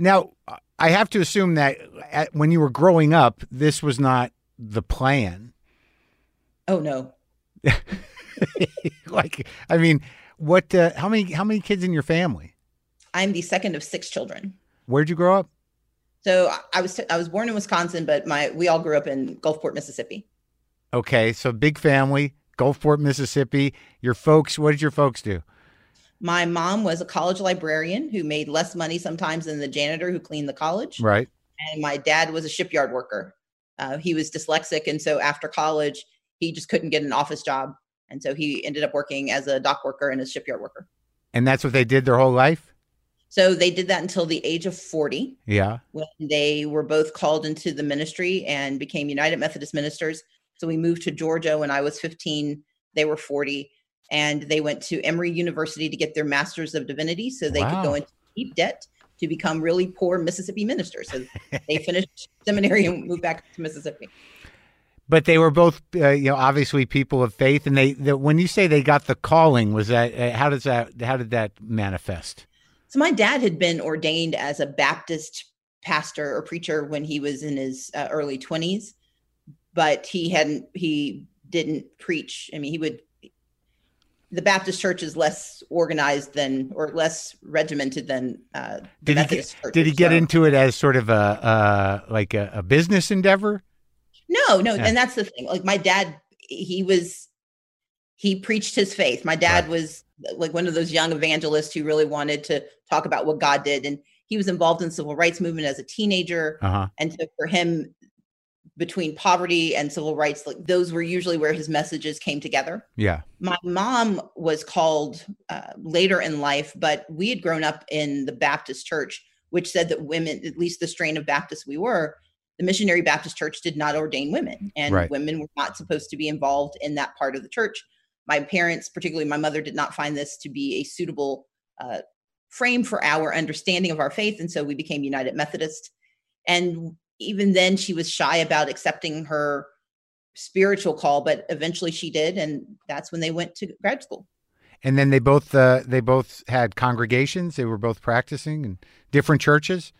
Now, I have to assume that at, when you were growing up, this was not the plan. Oh no. like, I mean, what? Uh, how many? How many kids in your family? I'm the second of six children. Where'd you grow up? So I- was I was born in Wisconsin, but my we all grew up in Gulfport, Mississippi. Okay, so big family, Gulfport, Mississippi. Your folks. What did your folks do? My mom was a college librarian who made less money sometimes than the janitor who cleaned the college. Right. And my dad was a shipyard worker. Uh, he was dyslexic. And so after college, he just couldn't get an office job. And so he ended up working as a dock worker and a shipyard worker. And that's what they did their whole life. So they did that until the age of 40 Yeah. when they were both called into the ministry and became United Methodist ministers. So we moved to Georgia when I was 15. They were 40. And they went to Emory University to get their Masters of Divinity so they could go into deep debt to become really poor Mississippi ministers. So they finished seminary and moved back to Mississippi. But they were both, uh, you know, obviously people of faith. And they, the, when you say they got the calling, was that uh, how does that how did that manifest? So my dad had been ordained as a Baptist pastor or preacher when he was in his uh, early 20s, but he hadn't he didn't preach. I mean, he would the Baptist church is less organized than or less regimented than uh, the Did he get, church. did he get So- into it as sort of a uh, like a, a business endeavor? No, no, Yeah. and that's the thing. Like my dad, he was he preached his faith. My dad Right. was like one of those young evangelists who really wanted to talk about what God did, and he was involved in the civil rights movement as a teenager. Uh huh. And so for him, between poverty and civil rights, like those were usually where his messages came together. Yeah. My mom was called uh, later in life, but we had grown up in the Baptist church, which said that women, at least the strain of Baptists we were, the missionary Baptist church did not ordain women, and Right. women were not supposed to be involved in that part of the church. My parents, particularly my mother, did not find this to be a suitable uh, frame for our understanding of our faith, and so we became United Methodist. And even then, she was shy about accepting her spiritual call, but eventually she did, and that's when they went to grad school. And then they both uh, they both had congregations. They were both practicing in different churches.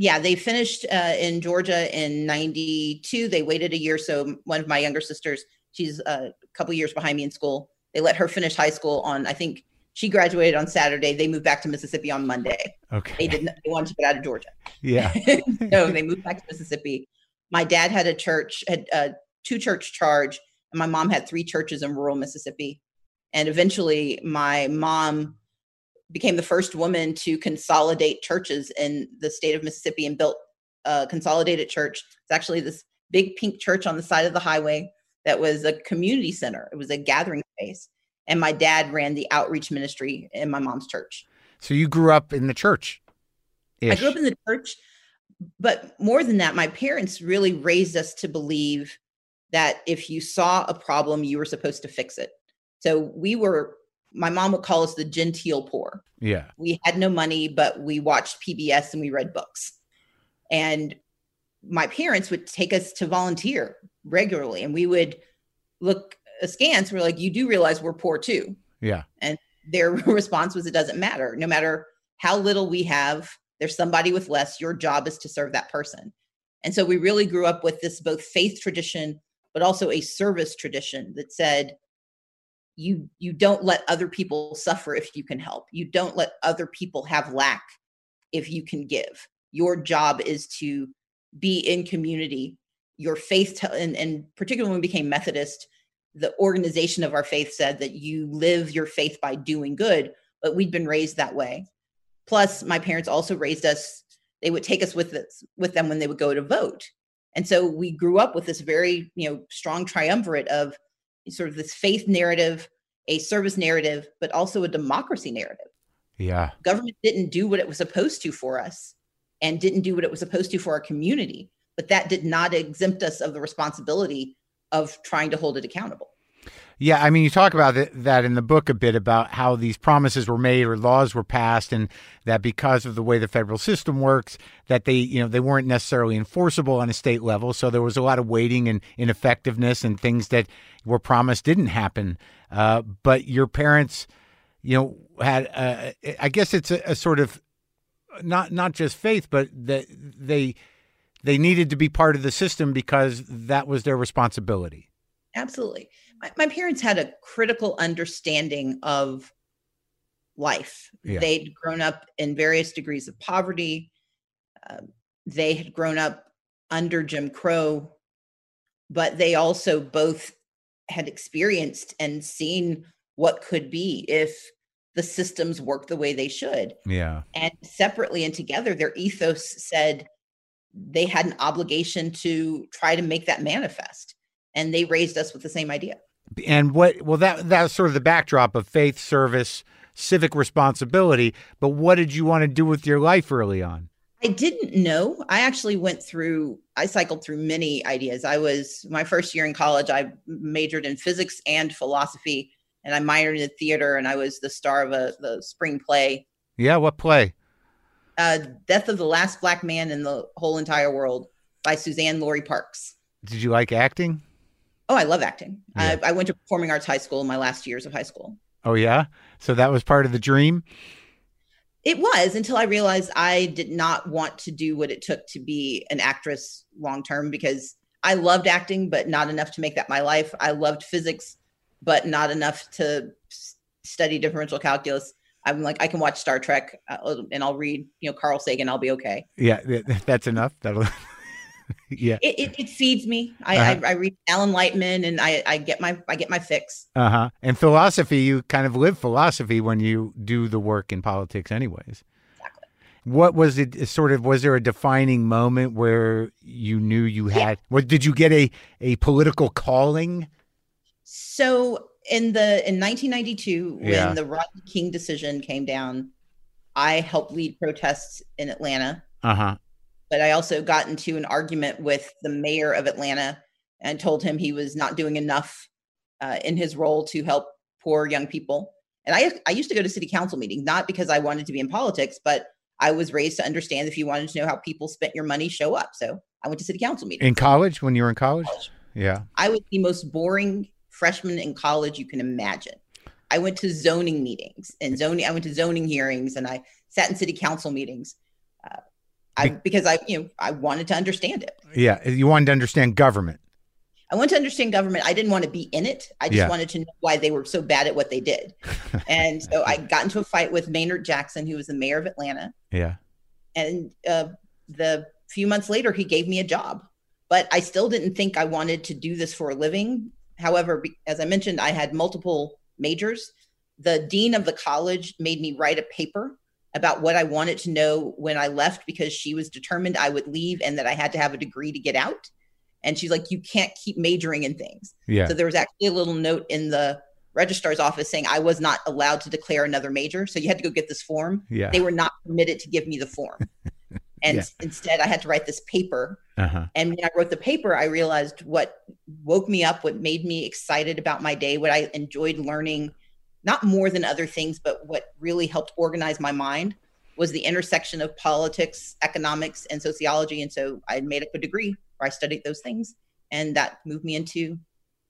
Yeah, they finished uh, in Georgia in '92. They waited a year, so one of my younger sisters, she's a couple years behind me in school. They let her finish high school on, I think she graduated on Saturday. They moved back to Mississippi on Monday. Okay. They didn't. They wanted to get out of Georgia, Yeah. so they moved back to Mississippi. My dad had a church, had a two church charge, and my mom had three churches in rural Mississippi. And eventually, my mom became the first woman to consolidate churches in the state of Mississippi and built a consolidated church. It's actually this big pink church on the side of the highway that was a community center. It was a gathering space. And my dad ran the outreach ministry in my mom's church. So you grew up in the church. I grew up in the church, but more than that, my parents really raised us to believe that if you saw a problem, you were supposed to fix it. So we were, my mom would call us the genteel poor. Yeah. We had no money, but we watched PBS and we read books. And my parents would take us to volunteer regularly, and we would look askance. We're like, you do realize we're poor too Yeah. And their response was it doesn't matter no matter how little we have there's somebody with less your job is to serve that person and so we really grew up with this both faith tradition but also a service tradition that said you you don't let other people suffer if you can help. You don't let other people have lack if you can give. Your job is to be in community. Your faith and, and particularly when we became methodist the organization of our faith said that you live your faith by doing good but we'd been raised that way. Plus my parents also raised us they would take us with us with them when they would go to vote. And so we grew up with this very you know strong triumvirate of sort of this faith narrative a service narrative but also a democracy narrative Yeah. government didn't do what it was supposed to for us and didn't do what it was supposed to for our community but that did not exempt us of the responsibility of trying to hold it accountable Yeah, I mean, you talk about th- that in the book a bit about how these promises were made or laws were passed, and that because of the way the federal system works, that they, you know, they weren't necessarily enforceable on a state level. So there was a lot of waiting and ineffectiveness and things that were promised didn't happen. Uh, but your parents, you know, had, uh, I guess it's a, a sort of not not just faith, but that they they needed to be part of the system because that was their responsibility. Absolutely. My, my parents had a critical understanding of life. Yeah. They'd grown up in various degrees of poverty. Uh, they had grown up under Jim Crow, but they also both had experienced and seen what could be if the systems work the way they should. Yeah. And separately and together, their ethos said they had an obligation to try to make that manifest. And they raised us with the same idea. And what well that that's sort of the backdrop of faith, service, civic responsibility, but what did you want to do with your life early on? I didn't know. I actually went through, I cycled through many ideas. I was, my first year in college, I majored in physics and philosophy, and I minored in theater, and I was the star of a the spring play, Yeah, what play? uh, Death of the Last Black Man in the Whole Entire World by Suzan-Lori Parks. Did you like acting? Oh, I love acting. Yeah. I, I went to performing arts high school in my last years of high school. Oh yeah. So that was part of the dream? It was until I realized I did not want to do what it took to be an actress long term because I loved acting, but not enough to make that my life. I loved physics, but not enough to study differential calculus. I'm like, I can watch Star Trek uh, and I'll read, you know, Carl Sagan. I'll be okay. Yeah, that's enough. That'll Yeah. It, it, it feeds me. I, Uh-huh. I, I read Alan Lightman and I, I get my I get my fix. Uh-huh. And philosophy, you kind of live philosophy when you do the work in politics anyways. Exactly. What was it sort of was there a defining moment where you knew you had what did you get a a political calling? So in the in 1992, when the Rodney King decision came down, I helped lead protests in Atlanta. Uh-huh. But I also got into an argument with the mayor of Atlanta and told him he was not doing enough uh, in his role to help poor young people. And I I used to go to city council meetings not because I wanted to be in politics, but I was raised to understand if you wanted to know how people spent your money, show up. So I went to city council meetings. In college when you were in college? Yeah. I was the most boring freshman in college you can imagine. I went to zoning meetings and zoning. I went to zoning hearings and I sat in city council meetings. I because I you know I wanted to understand it. Yeah, you wanted to understand government. I wanted to understand government. I didn't want to be in it. I just Yeah. wanted to know why they were so bad at what they did. and so I got into a fight with Maynard Jackson, who was the mayor of Atlanta. Yeah. and uh, the few months later he gave me a job but i still didn't think i wanted to do this for a living however as i mentioned i had multiple majors the dean of the college made me write a paper about what i wanted to know when i left because she was determined i would leave and that i had to have a degree to get out and she's like you can't keep majoring in things Yeah. so there was actually a little note in the registrar's office saying i was not allowed to declare another major so you had to go get this form Yeah. they were not permitted to give me the form. And Yeah. instead, I had to write this paper. Uh-huh. And when I wrote the paper, I realized what woke me up, what made me excited about my day, what I enjoyed learning, not more than other things, but what really helped organize my mind was the intersection of politics, economics, and sociology. And so I made up a degree where I studied those things. And that moved me into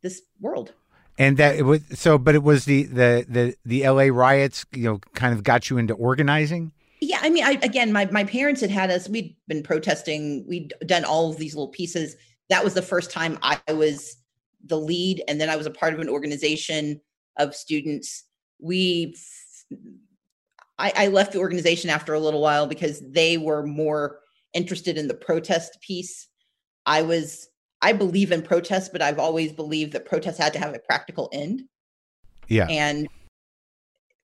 this world. And that it was so but it was the the the the LA riots, you know, kind of got you into organizing? Yeah, I mean, I again, my my parents had had us. We'd been protesting. We'd done all of these little pieces. That was the first time I was the lead, and then I was a part of an organization of students. We, I, I left the organization after a little while because they were more interested in the protest piece. I was. I believe in protest, but I've always believed that protest had to have a practical end Yeah. and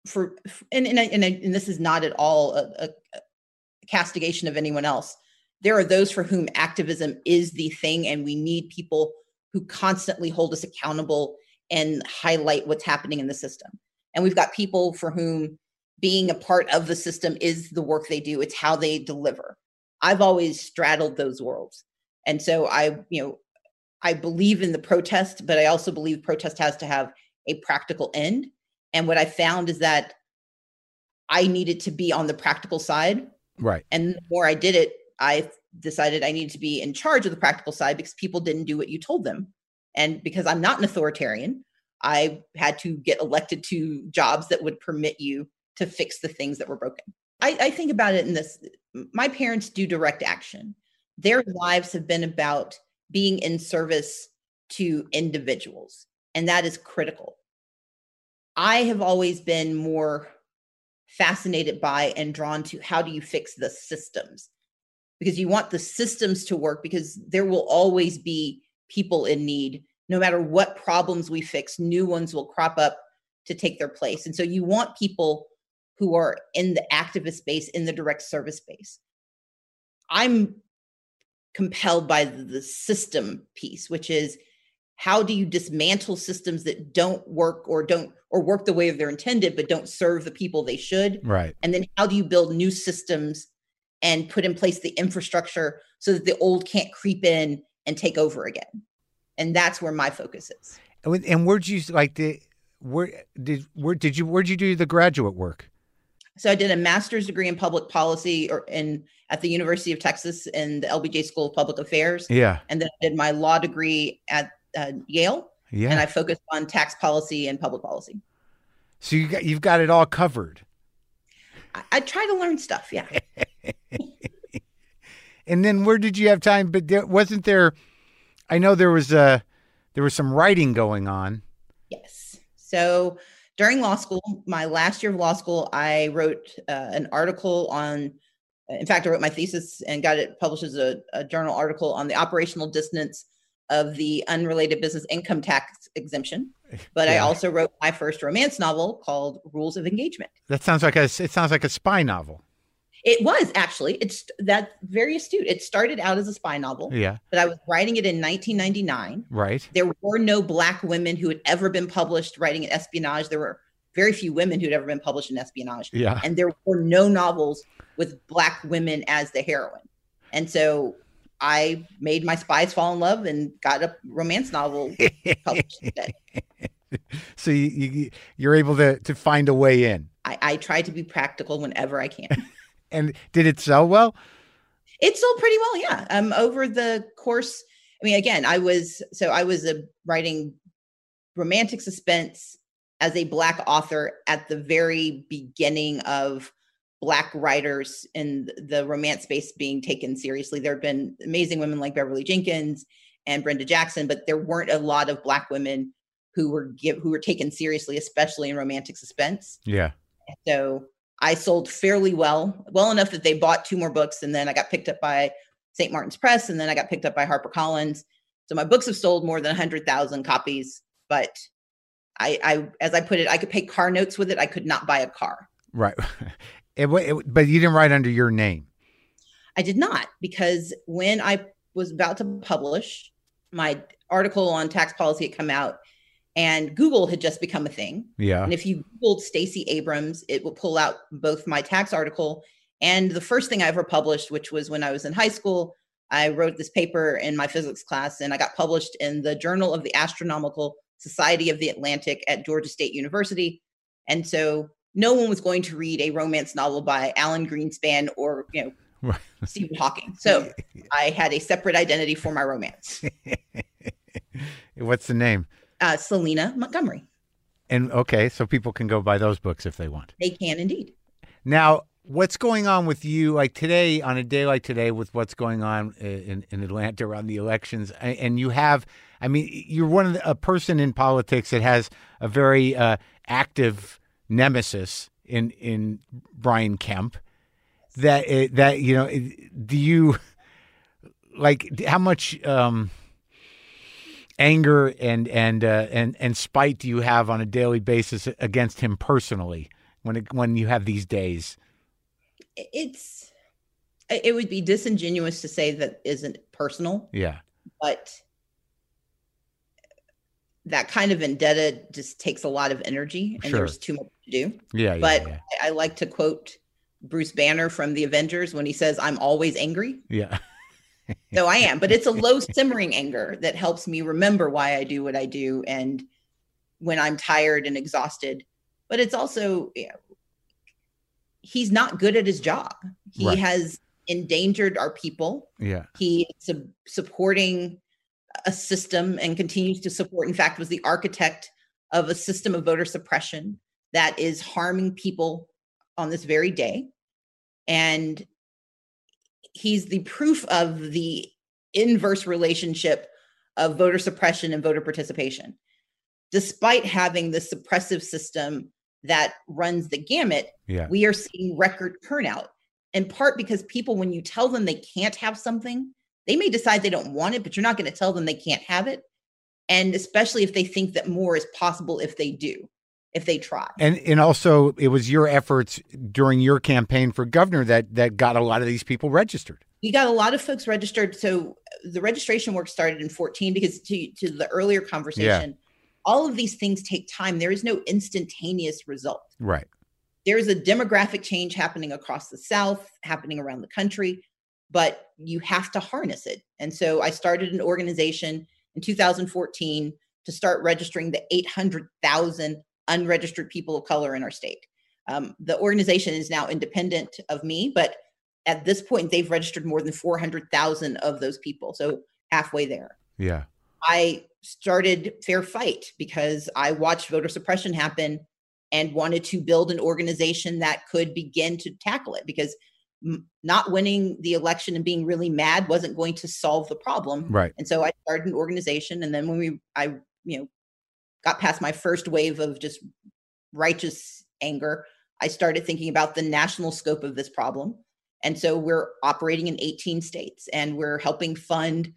for and and, I, and, I, and this is not at all a, a, a castigation of anyone else there are those for whom activism is the thing and we need people who constantly hold us accountable and highlight what's happening in the system and we've got people for whom being a part of the system is the work they do it's how they deliver i've always straddled those worlds and so i you know i believe in the protest but i also believe protest has to have a practical end and what I found is that I needed to be on the practical side. Right. And the more I did it, I decided I needed to be in charge of the practical side because people didn't do what you told them. And because I'm not an authoritarian, I had to get elected to jobs that would permit you to fix the things that were broken. I, I think about it in this my parents do direct action. their lives have been about being in service to individuals, and that is critical. I have always been more fascinated by and drawn to how do you fix the systems because you want the systems to work because there will always be people in need. No matter what problems we fix new ones will crop up to take their place. And so you want people who are in the activist space in the direct service space. I'm compelled by the system piece which is how do you dismantle systems that don't work or don't or work the way they're intended but don't serve the people they should? Right. And then how do you build new systems and put in place the infrastructure so that the old can't creep in and take over again. And that's where my focus is. And, and where'd you like the where did where did you where'd you do the graduate work? So i did a master's degree in public policy or in at the university of texas in the lbj school of public affairs. Yeah. And then i did my law degree at uh, yale. Yeah. And i focused on tax policy and public policy. So you got you've got it all covered. I, I try to learn stuff yeah and then where did you have time but there wasn't there i know there was uh there was some writing going on Yes. So during law school, my last year of law school, I wrote uh, an article on, in fact, I wrote my thesis and got it published as a, a journal article on the operational dissonance of the unrelated business income tax exemption. But I also wrote my first romance novel called Rules of Engagement. that sounds like a it sounds like a spy novel It was actually, it's that very astute. It started out as a spy novel, yeah but I was writing it in 1999. right there were no black women who had ever been published writing in espionage. There were very few women who'd ever been published in espionage. yeah And there were no novels with black women as the heroine. And so I made my spies fall in love and got a romance novel published instead. so you, you you're able to to find a way in I, I try to be practical whenever I can. And did it sell well it sold pretty well, yeah. Um, over the course, I mean, again, I was so I was a writing romantic suspense as a black author at the very beginning of black writers in the romance space being taken seriously. There have been amazing women like Beverly Jenkins and Brenda Jackson, but there weren't a lot of black women who were give, who were taken seriously, especially in romantic suspense. yeah So I sold fairly well, well enough that they bought two more books, and then I got picked up by St. Martin's Press, and then I got picked up by HarperCollins. So my books have sold more than hundred thousand copies, but I, I, as I put it, I could pay car notes with it. I could not buy a car. right it, it, but you didn't write under your name I did not because when I was about to publish my article on tax policy had come out, and Google had just become a thing. yeah And if you Googled Stacey Abrams, it will pull out both my tax article and the first thing I ever published, which was when I was in high school. I wrote this paper in my physics class and I got published in the Journal of the Astronomical Society of the Atlantic at Georgia State University. And so no one was going to read a romance novel by Alan Greenspan or, you know, Right. Stephen Hawking. So I had a separate identity for my romance. what's the name Uh, Selena Montgomery. and okay so people can go buy those books if they want They can indeed. Now, what's going on with you, like today, on a day like today, with what's going on in, in Atlanta around the elections, and you have, I mean, you're one of the, a person in politics that has a very uh, active nemesis in in Brian Kemp. That uh, that you know, do you like how much? Um, anger and and uh, and and spite do you have on a daily basis against him personally when it, when you have these days? It's it would be disingenuous to say that isn't personal, Yeah, but that kind of vendetta just takes a lot of energy and Sure. there's too much to do. yeah, yeah, But yeah. I, I like to quote Bruce Banner from the Avengers when he says, I'm always angry. yeah. So I am, but it's a low simmering anger that helps me remember why I do what I do and when I'm tired and exhausted. But it's also, you know, he's not good at his job. He Right. has endangered our people. yeah. He is supporting a system and continues to support, in fact, was the architect of a system of voter suppression that is harming people on this very day. And he's the proof of the inverse relationship of voter suppression and voter participation. Despite having the suppressive system that runs the gamut, Yeah. we are seeing record turnout. In part because people, when you tell them they can't have something, they may decide they don't want it, but you're not going to tell them they can't have it. And especially if they think that more is possible if they do, if they try. And and also it was your efforts during your campaign for governor that that got a lot of these people registered. we got a lot of folks registered. So uh, the registration work started in 14 because to, to the earlier conversation, all of these things take time. There is no instantaneous result. Right. There's a demographic change happening across the South, happening around the country, but you have to harness it. And so I started an organization in 2014 to start registering the 800,000 unregistered people of color in our state. Um, the organization is now independent of me, but at this point, they've registered more than 400,000 of those people. So halfway there. Yeah. I started Fair Fight because I watched voter suppression happen and wanted to build an organization that could begin to tackle it because m- not winning the election and being really mad wasn't going to solve the problem. Right. And so I started an organization and then when we I you know got past my first wave of just righteous anger, I started thinking about the national scope of this problem. And so we're operating in 18 states and we're helping fund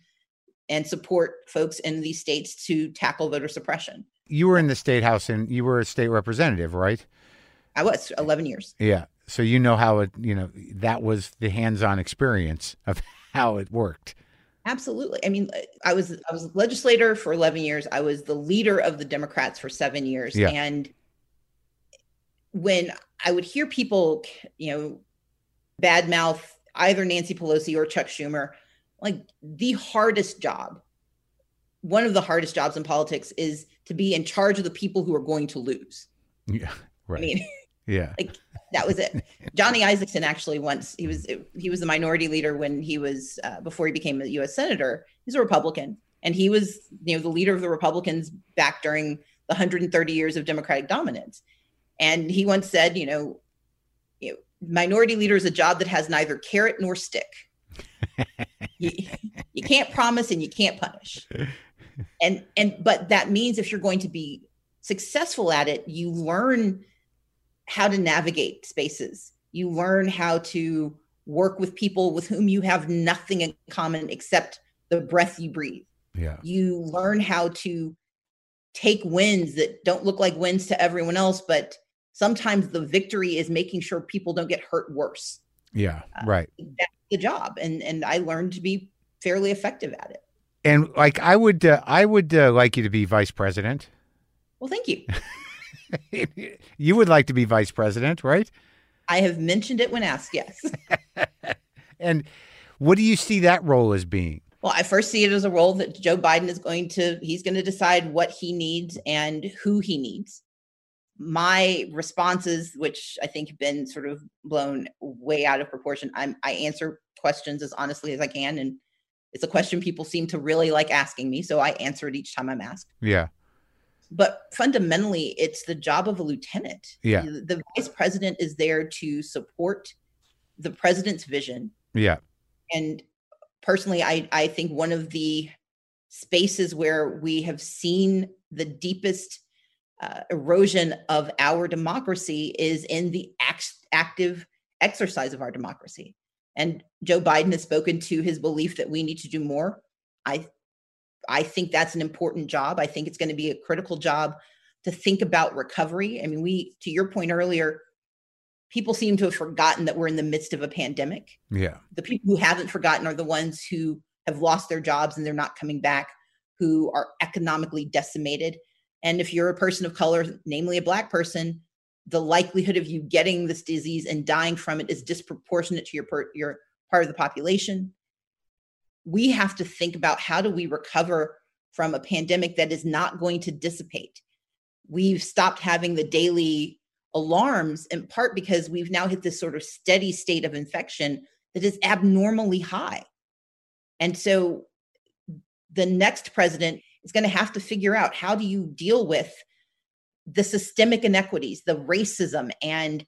and support folks in these states to tackle voter suppression. You were in the state house and you were a state representative, right? I was 11 years. Yeah. So you know how it, you know, that was the hands-on experience of how it worked. Absolutely. I mean, uh, I was I was a legislator for 11 years. I was the leader of the Democrats for 7 years Yeah. and when I would hear people, you know, badmouth either Nancy Pelosi or Chuck Schumer, like the hardest job, one of the hardest jobs in politics is to be in charge of the people who are going to lose. Yeah. Right. I mean, yeah. Like that was it. Johnny Isakson actually once he was he was the minority leader when he was uh, before he became a U.S. senator. He's a Republican, and he was you know the leader of the Republicans back during the 130 years of Democratic dominance. And he once said, you know, you know, minority leader is a job that has neither carrot nor stick. you, you can't promise and you can't punish. And and but that means if you're going to be successful at it, you learn how to navigate spaces. You learn how to work with people with whom you have nothing in common except the breath you breathe. Yeah. You learn how to take wins that don't look like wins to everyone else, but sometimes the victory is making sure people don't get hurt worse. Yeah. Uh, Right. That's the job. And and I learned to be fairly effective at it. And like I would, uh, I would uh, like you to be vice president. Well, thank you. you would like to be vice president, right? I have mentioned it when asked, yes. And what do you see that role as being? Well, I first see it as a role that Joe Biden is going to, he's going to decide what he needs and who he needs. My responses, which I think have been sort of blown way out of proportion, I'm, I answer questions as honestly as I can. And it's a question people seem to really like asking me. So I answer it each time I'm asked. Yeah. But fundamentally, it's the job of a lieutenant. Yeah. The, vice president is there to support the president's vision Yeah. and personally i i think one of the spaces where we have seen the deepest uh, erosion of our democracy is in the act, active exercise of our democracy and joe biden has spoken to his belief that we need to do more i i think that's an important job i think it's going to be a critical job to think about recovery i mean we to your point earlier people seem to have forgotten that we're in the midst of a pandemic Yeah. the people who haven't forgotten are the ones who have lost their jobs and they're not coming back, who are economically decimated. And if you're a person of color, namely a black person, the likelihood of you getting this disease and dying from it is disproportionate to your per, your part of the population. We have to think about how do we recover from a pandemic that is not going to dissipate. We've stopped having the daily alarms in part because we've now hit this sort of steady state of infection that is abnormally high. And so the next president is going to have to figure out how do you deal with the systemic inequities, the racism and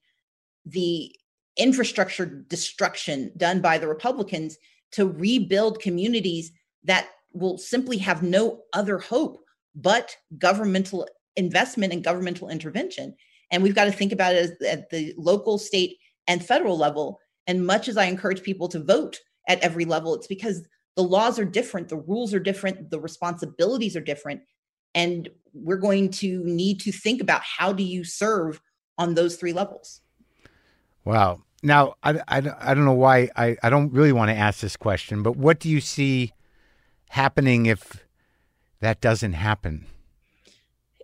the infrastructure destruction done by the Republicans to rebuild communities that will simply have no other hope but governmental investment and governmental intervention. And we've got to think about it at the local, state, and federal level. And much as I encourage people to vote at every level, it's because the laws are different, the rules are different, the responsibilities are different. And we're going to need to think about how do you serve on those three levels. Wow. Now, I, I, I don't know why I, I don't really want to ask this question, but what do you see happening if that doesn't happen?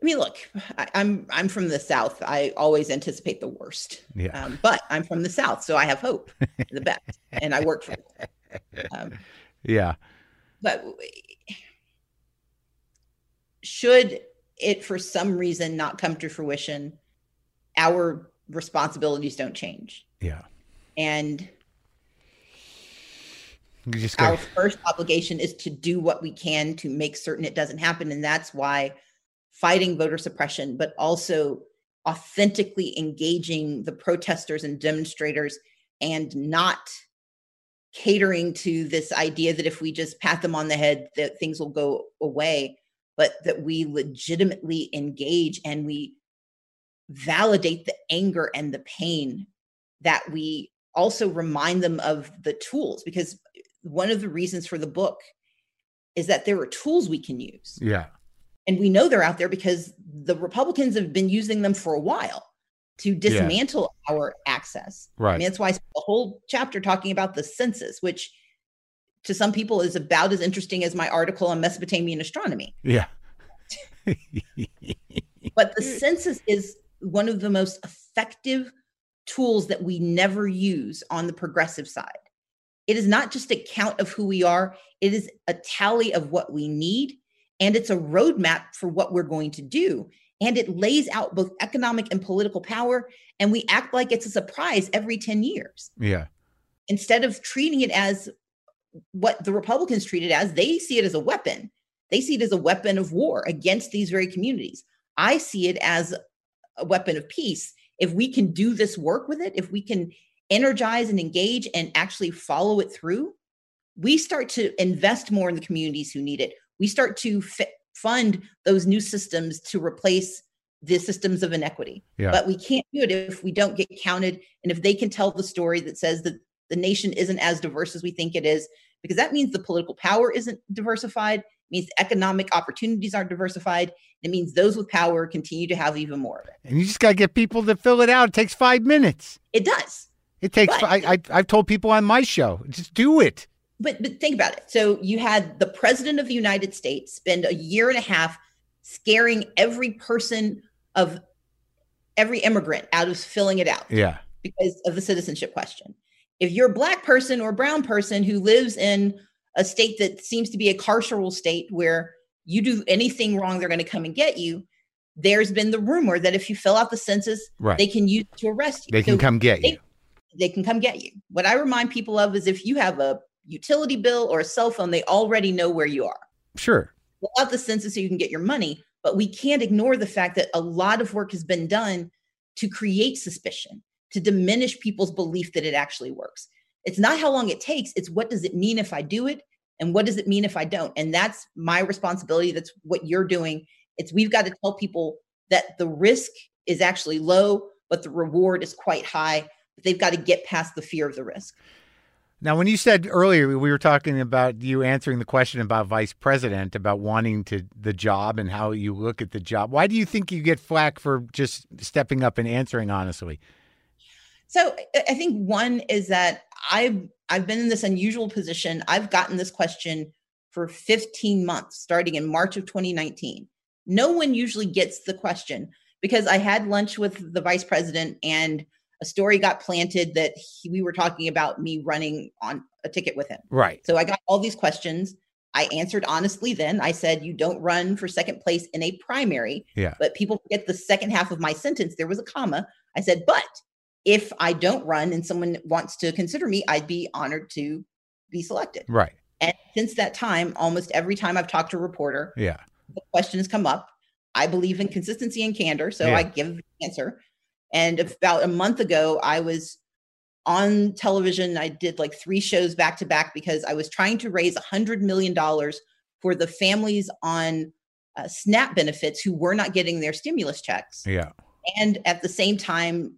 I mean, look, I, am I'm, I'm from the South. I always anticipate the worst. Yeah. Um, but I'm from the South, so I have hope, the best, and I work for it. Um, yeah. But should it, for some reason, not come to fruition, our responsibilities don't change. Yeah. And just our first obligation is to do what we can to make certain it doesn't happen. And that's why fighting voter suppression, but also authentically engaging the protesters and demonstrators and not catering to this idea that if we just pat them on the head that things will go away but that we legitimately engage and we validate the anger and the pain that we also remind them of the tools because eh, one of the reasons for the book is that there are tools we can use yeah and we know they're out there because the Republicans have been using them for a while to dismantle yeah. our access. Right. I mean, that's why I spent a whole chapter talking about the census, which to some people is about as interesting as my article on Mesopotamian astronomy. Yeah. but the census is one of the most effective tools that we never use on the progressive side. It is not just a count of who we are, it is a tally of what we need and it's a roadmap for what we're going to do. And it lays out both economic and political power. And we act like it's a surprise every 10 years. Yeah. Instead of treating it as what the Republicans treat it as, they see it as a weapon. They see it as a weapon of war against these very communities. I see it as a weapon of peace. If we can do this work with it, if we can energize and engage and actually follow it through, we start to invest more in the communities who need it we start to f- fund those new systems to replace the systems of inequity. Yeah. But we can't do it if we don't get counted and if they can tell the story that says that the nation isn't as diverse as we think it is, because that means the political power isn't diversified, means economic opportunities aren't diversified. It means those with power continue to have even more of it. And you just got to get people to fill it out. It takes five minutes. It does. It takes. But, I, I I've told people on my show, just do it but but think about it. So you had the president of the United States spend a year and a half scaring every person of every immigrant out of filling it out. Yeah. Because of the citizenship question. If you're a black person or brown person who lives in a state that seems to be a carceral state where you do anything wrong, they're going to come and get you. There's been the rumor that if you fill out the census, right. they can use to arrest you. They can come get they, you. They can come get you. What I remind people of is if you have a utility bill or a cell phone, they already know where you are. Sure. Without the census, so you can get your money. But we can't ignore the fact that a lot of work has been done to create suspicion, to diminish people's belief that it actually works. It's not how long it takes, it's what does it mean if I do it? And what does it mean if I don't? And that's my responsibility. That's what you're doing. It's we've got to tell people that the risk is actually low, but the reward is quite high. But they've got to get past the fear of the risk. Now, when you said earlier, we were talking about you answering the question about vice president, about wanting to the job and how you look at the job. Why do you think you get flack for just stepping up and answering honestly? So I think one is that I've I've been in this unusual position. I've gotten this question for 15 months, starting in March of 2019. No one usually gets the question because I had lunch with the vice president and a story got planted that he, we were talking about me running on a ticket with him. Right. So I got all these questions. I answered honestly then. I said, You don't run for second place in a primary. Yeah. But people forget the second half of my sentence. There was a comma. I said, But if I don't run and someone wants to consider me, I'd be honored to be selected. Right. And since that time, almost every time I've talked to a reporter, yeah, the question has come up. I believe in consistency and candor, so yeah. I give the answer. And about a month ago, I was on television. I did like three shows back to back because I was trying to raise a hundred million dollars for the families on uh, SNAP benefits who were not getting their stimulus checks. Yeah. And at the same time,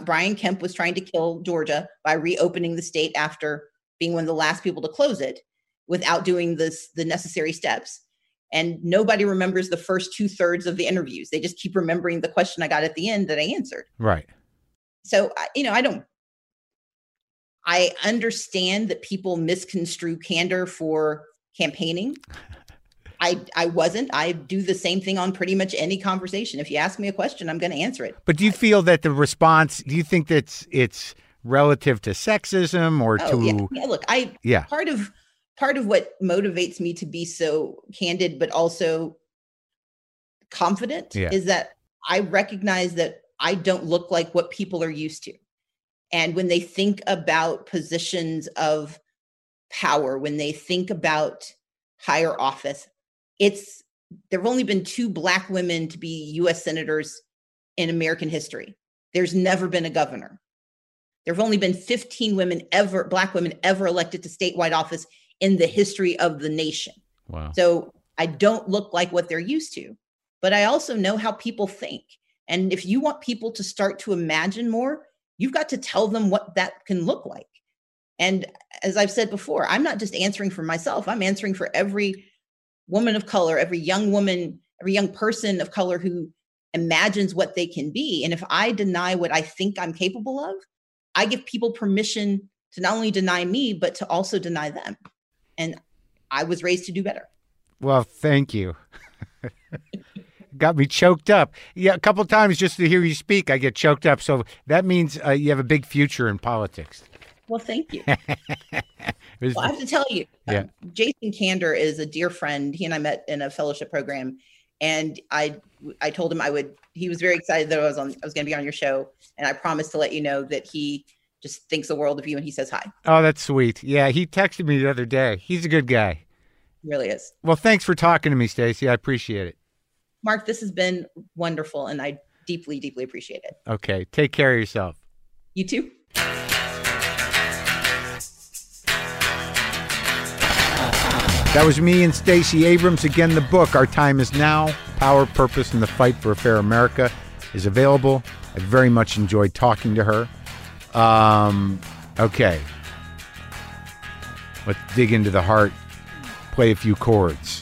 Brian Kemp was trying to kill Georgia by reopening the state after being one of the last people to close it without doing this the necessary steps. And nobody remembers the first two thirds of the interviews. They just keep remembering the question I got at the end that I answered. Right. So, you know, I don't, I understand that people misconstrue candor for campaigning. I, I wasn't. I do the same thing on pretty much any conversation. If you ask me a question, I'm going to answer it. But do you feel that the response? Do you think that's it's relative to sexism or Oh, to yeah. yeah. Look, I yeah. part of part of what motivates me to be so candid but also confident Yeah. is that I recognize that I don't look like what people are used to. And when they think about positions of power, when they think about higher office, it's there have only been two black women to be US senators in American history. There's never been a governor. There have only been 15 women ever, black women ever elected to statewide office in the history of the nation. Wow. So I don't look like what they're used to, but I also know how people think. And if you want people to start to imagine more, you've got to tell them what that can look like. And as I've said before, I'm not just answering for myself, I'm answering for every woman of color, every young woman, every young person of color who imagines what they can be. And if I deny what I think I'm capable of, I give people permission to not only deny me, but to also deny them. And I was raised to do better. Well, thank you. Got me choked up. Yeah, a couple times just to hear you speak, I get choked up. So that means uh, you have a big future in politics. Well, thank you. Was- Well, I have to tell you, Yeah. um, Jason Kander is a dear friend. He and I met in a fellowship program, and I I told him I would. He was very excited that I was on. I was going to be on your show, and I promised to let you know that he just thinks the world of you, and he says hi. oh, that's sweet. Yeah, he texted me the other day. He's a good guy. He really is. Well, thanks for talking to me, Stacey. I appreciate it. Marc, this has been wonderful, and I deeply, deeply appreciate it. Okay, take care of yourself. You too. That was me and Stacey Abrams. Again, the book, Our Time Is Now Power, Purpose, and the Fight for a Fair America, is available. I very much enjoyed talking to her. Um, okay. Let's dig into the heart, play a few chords.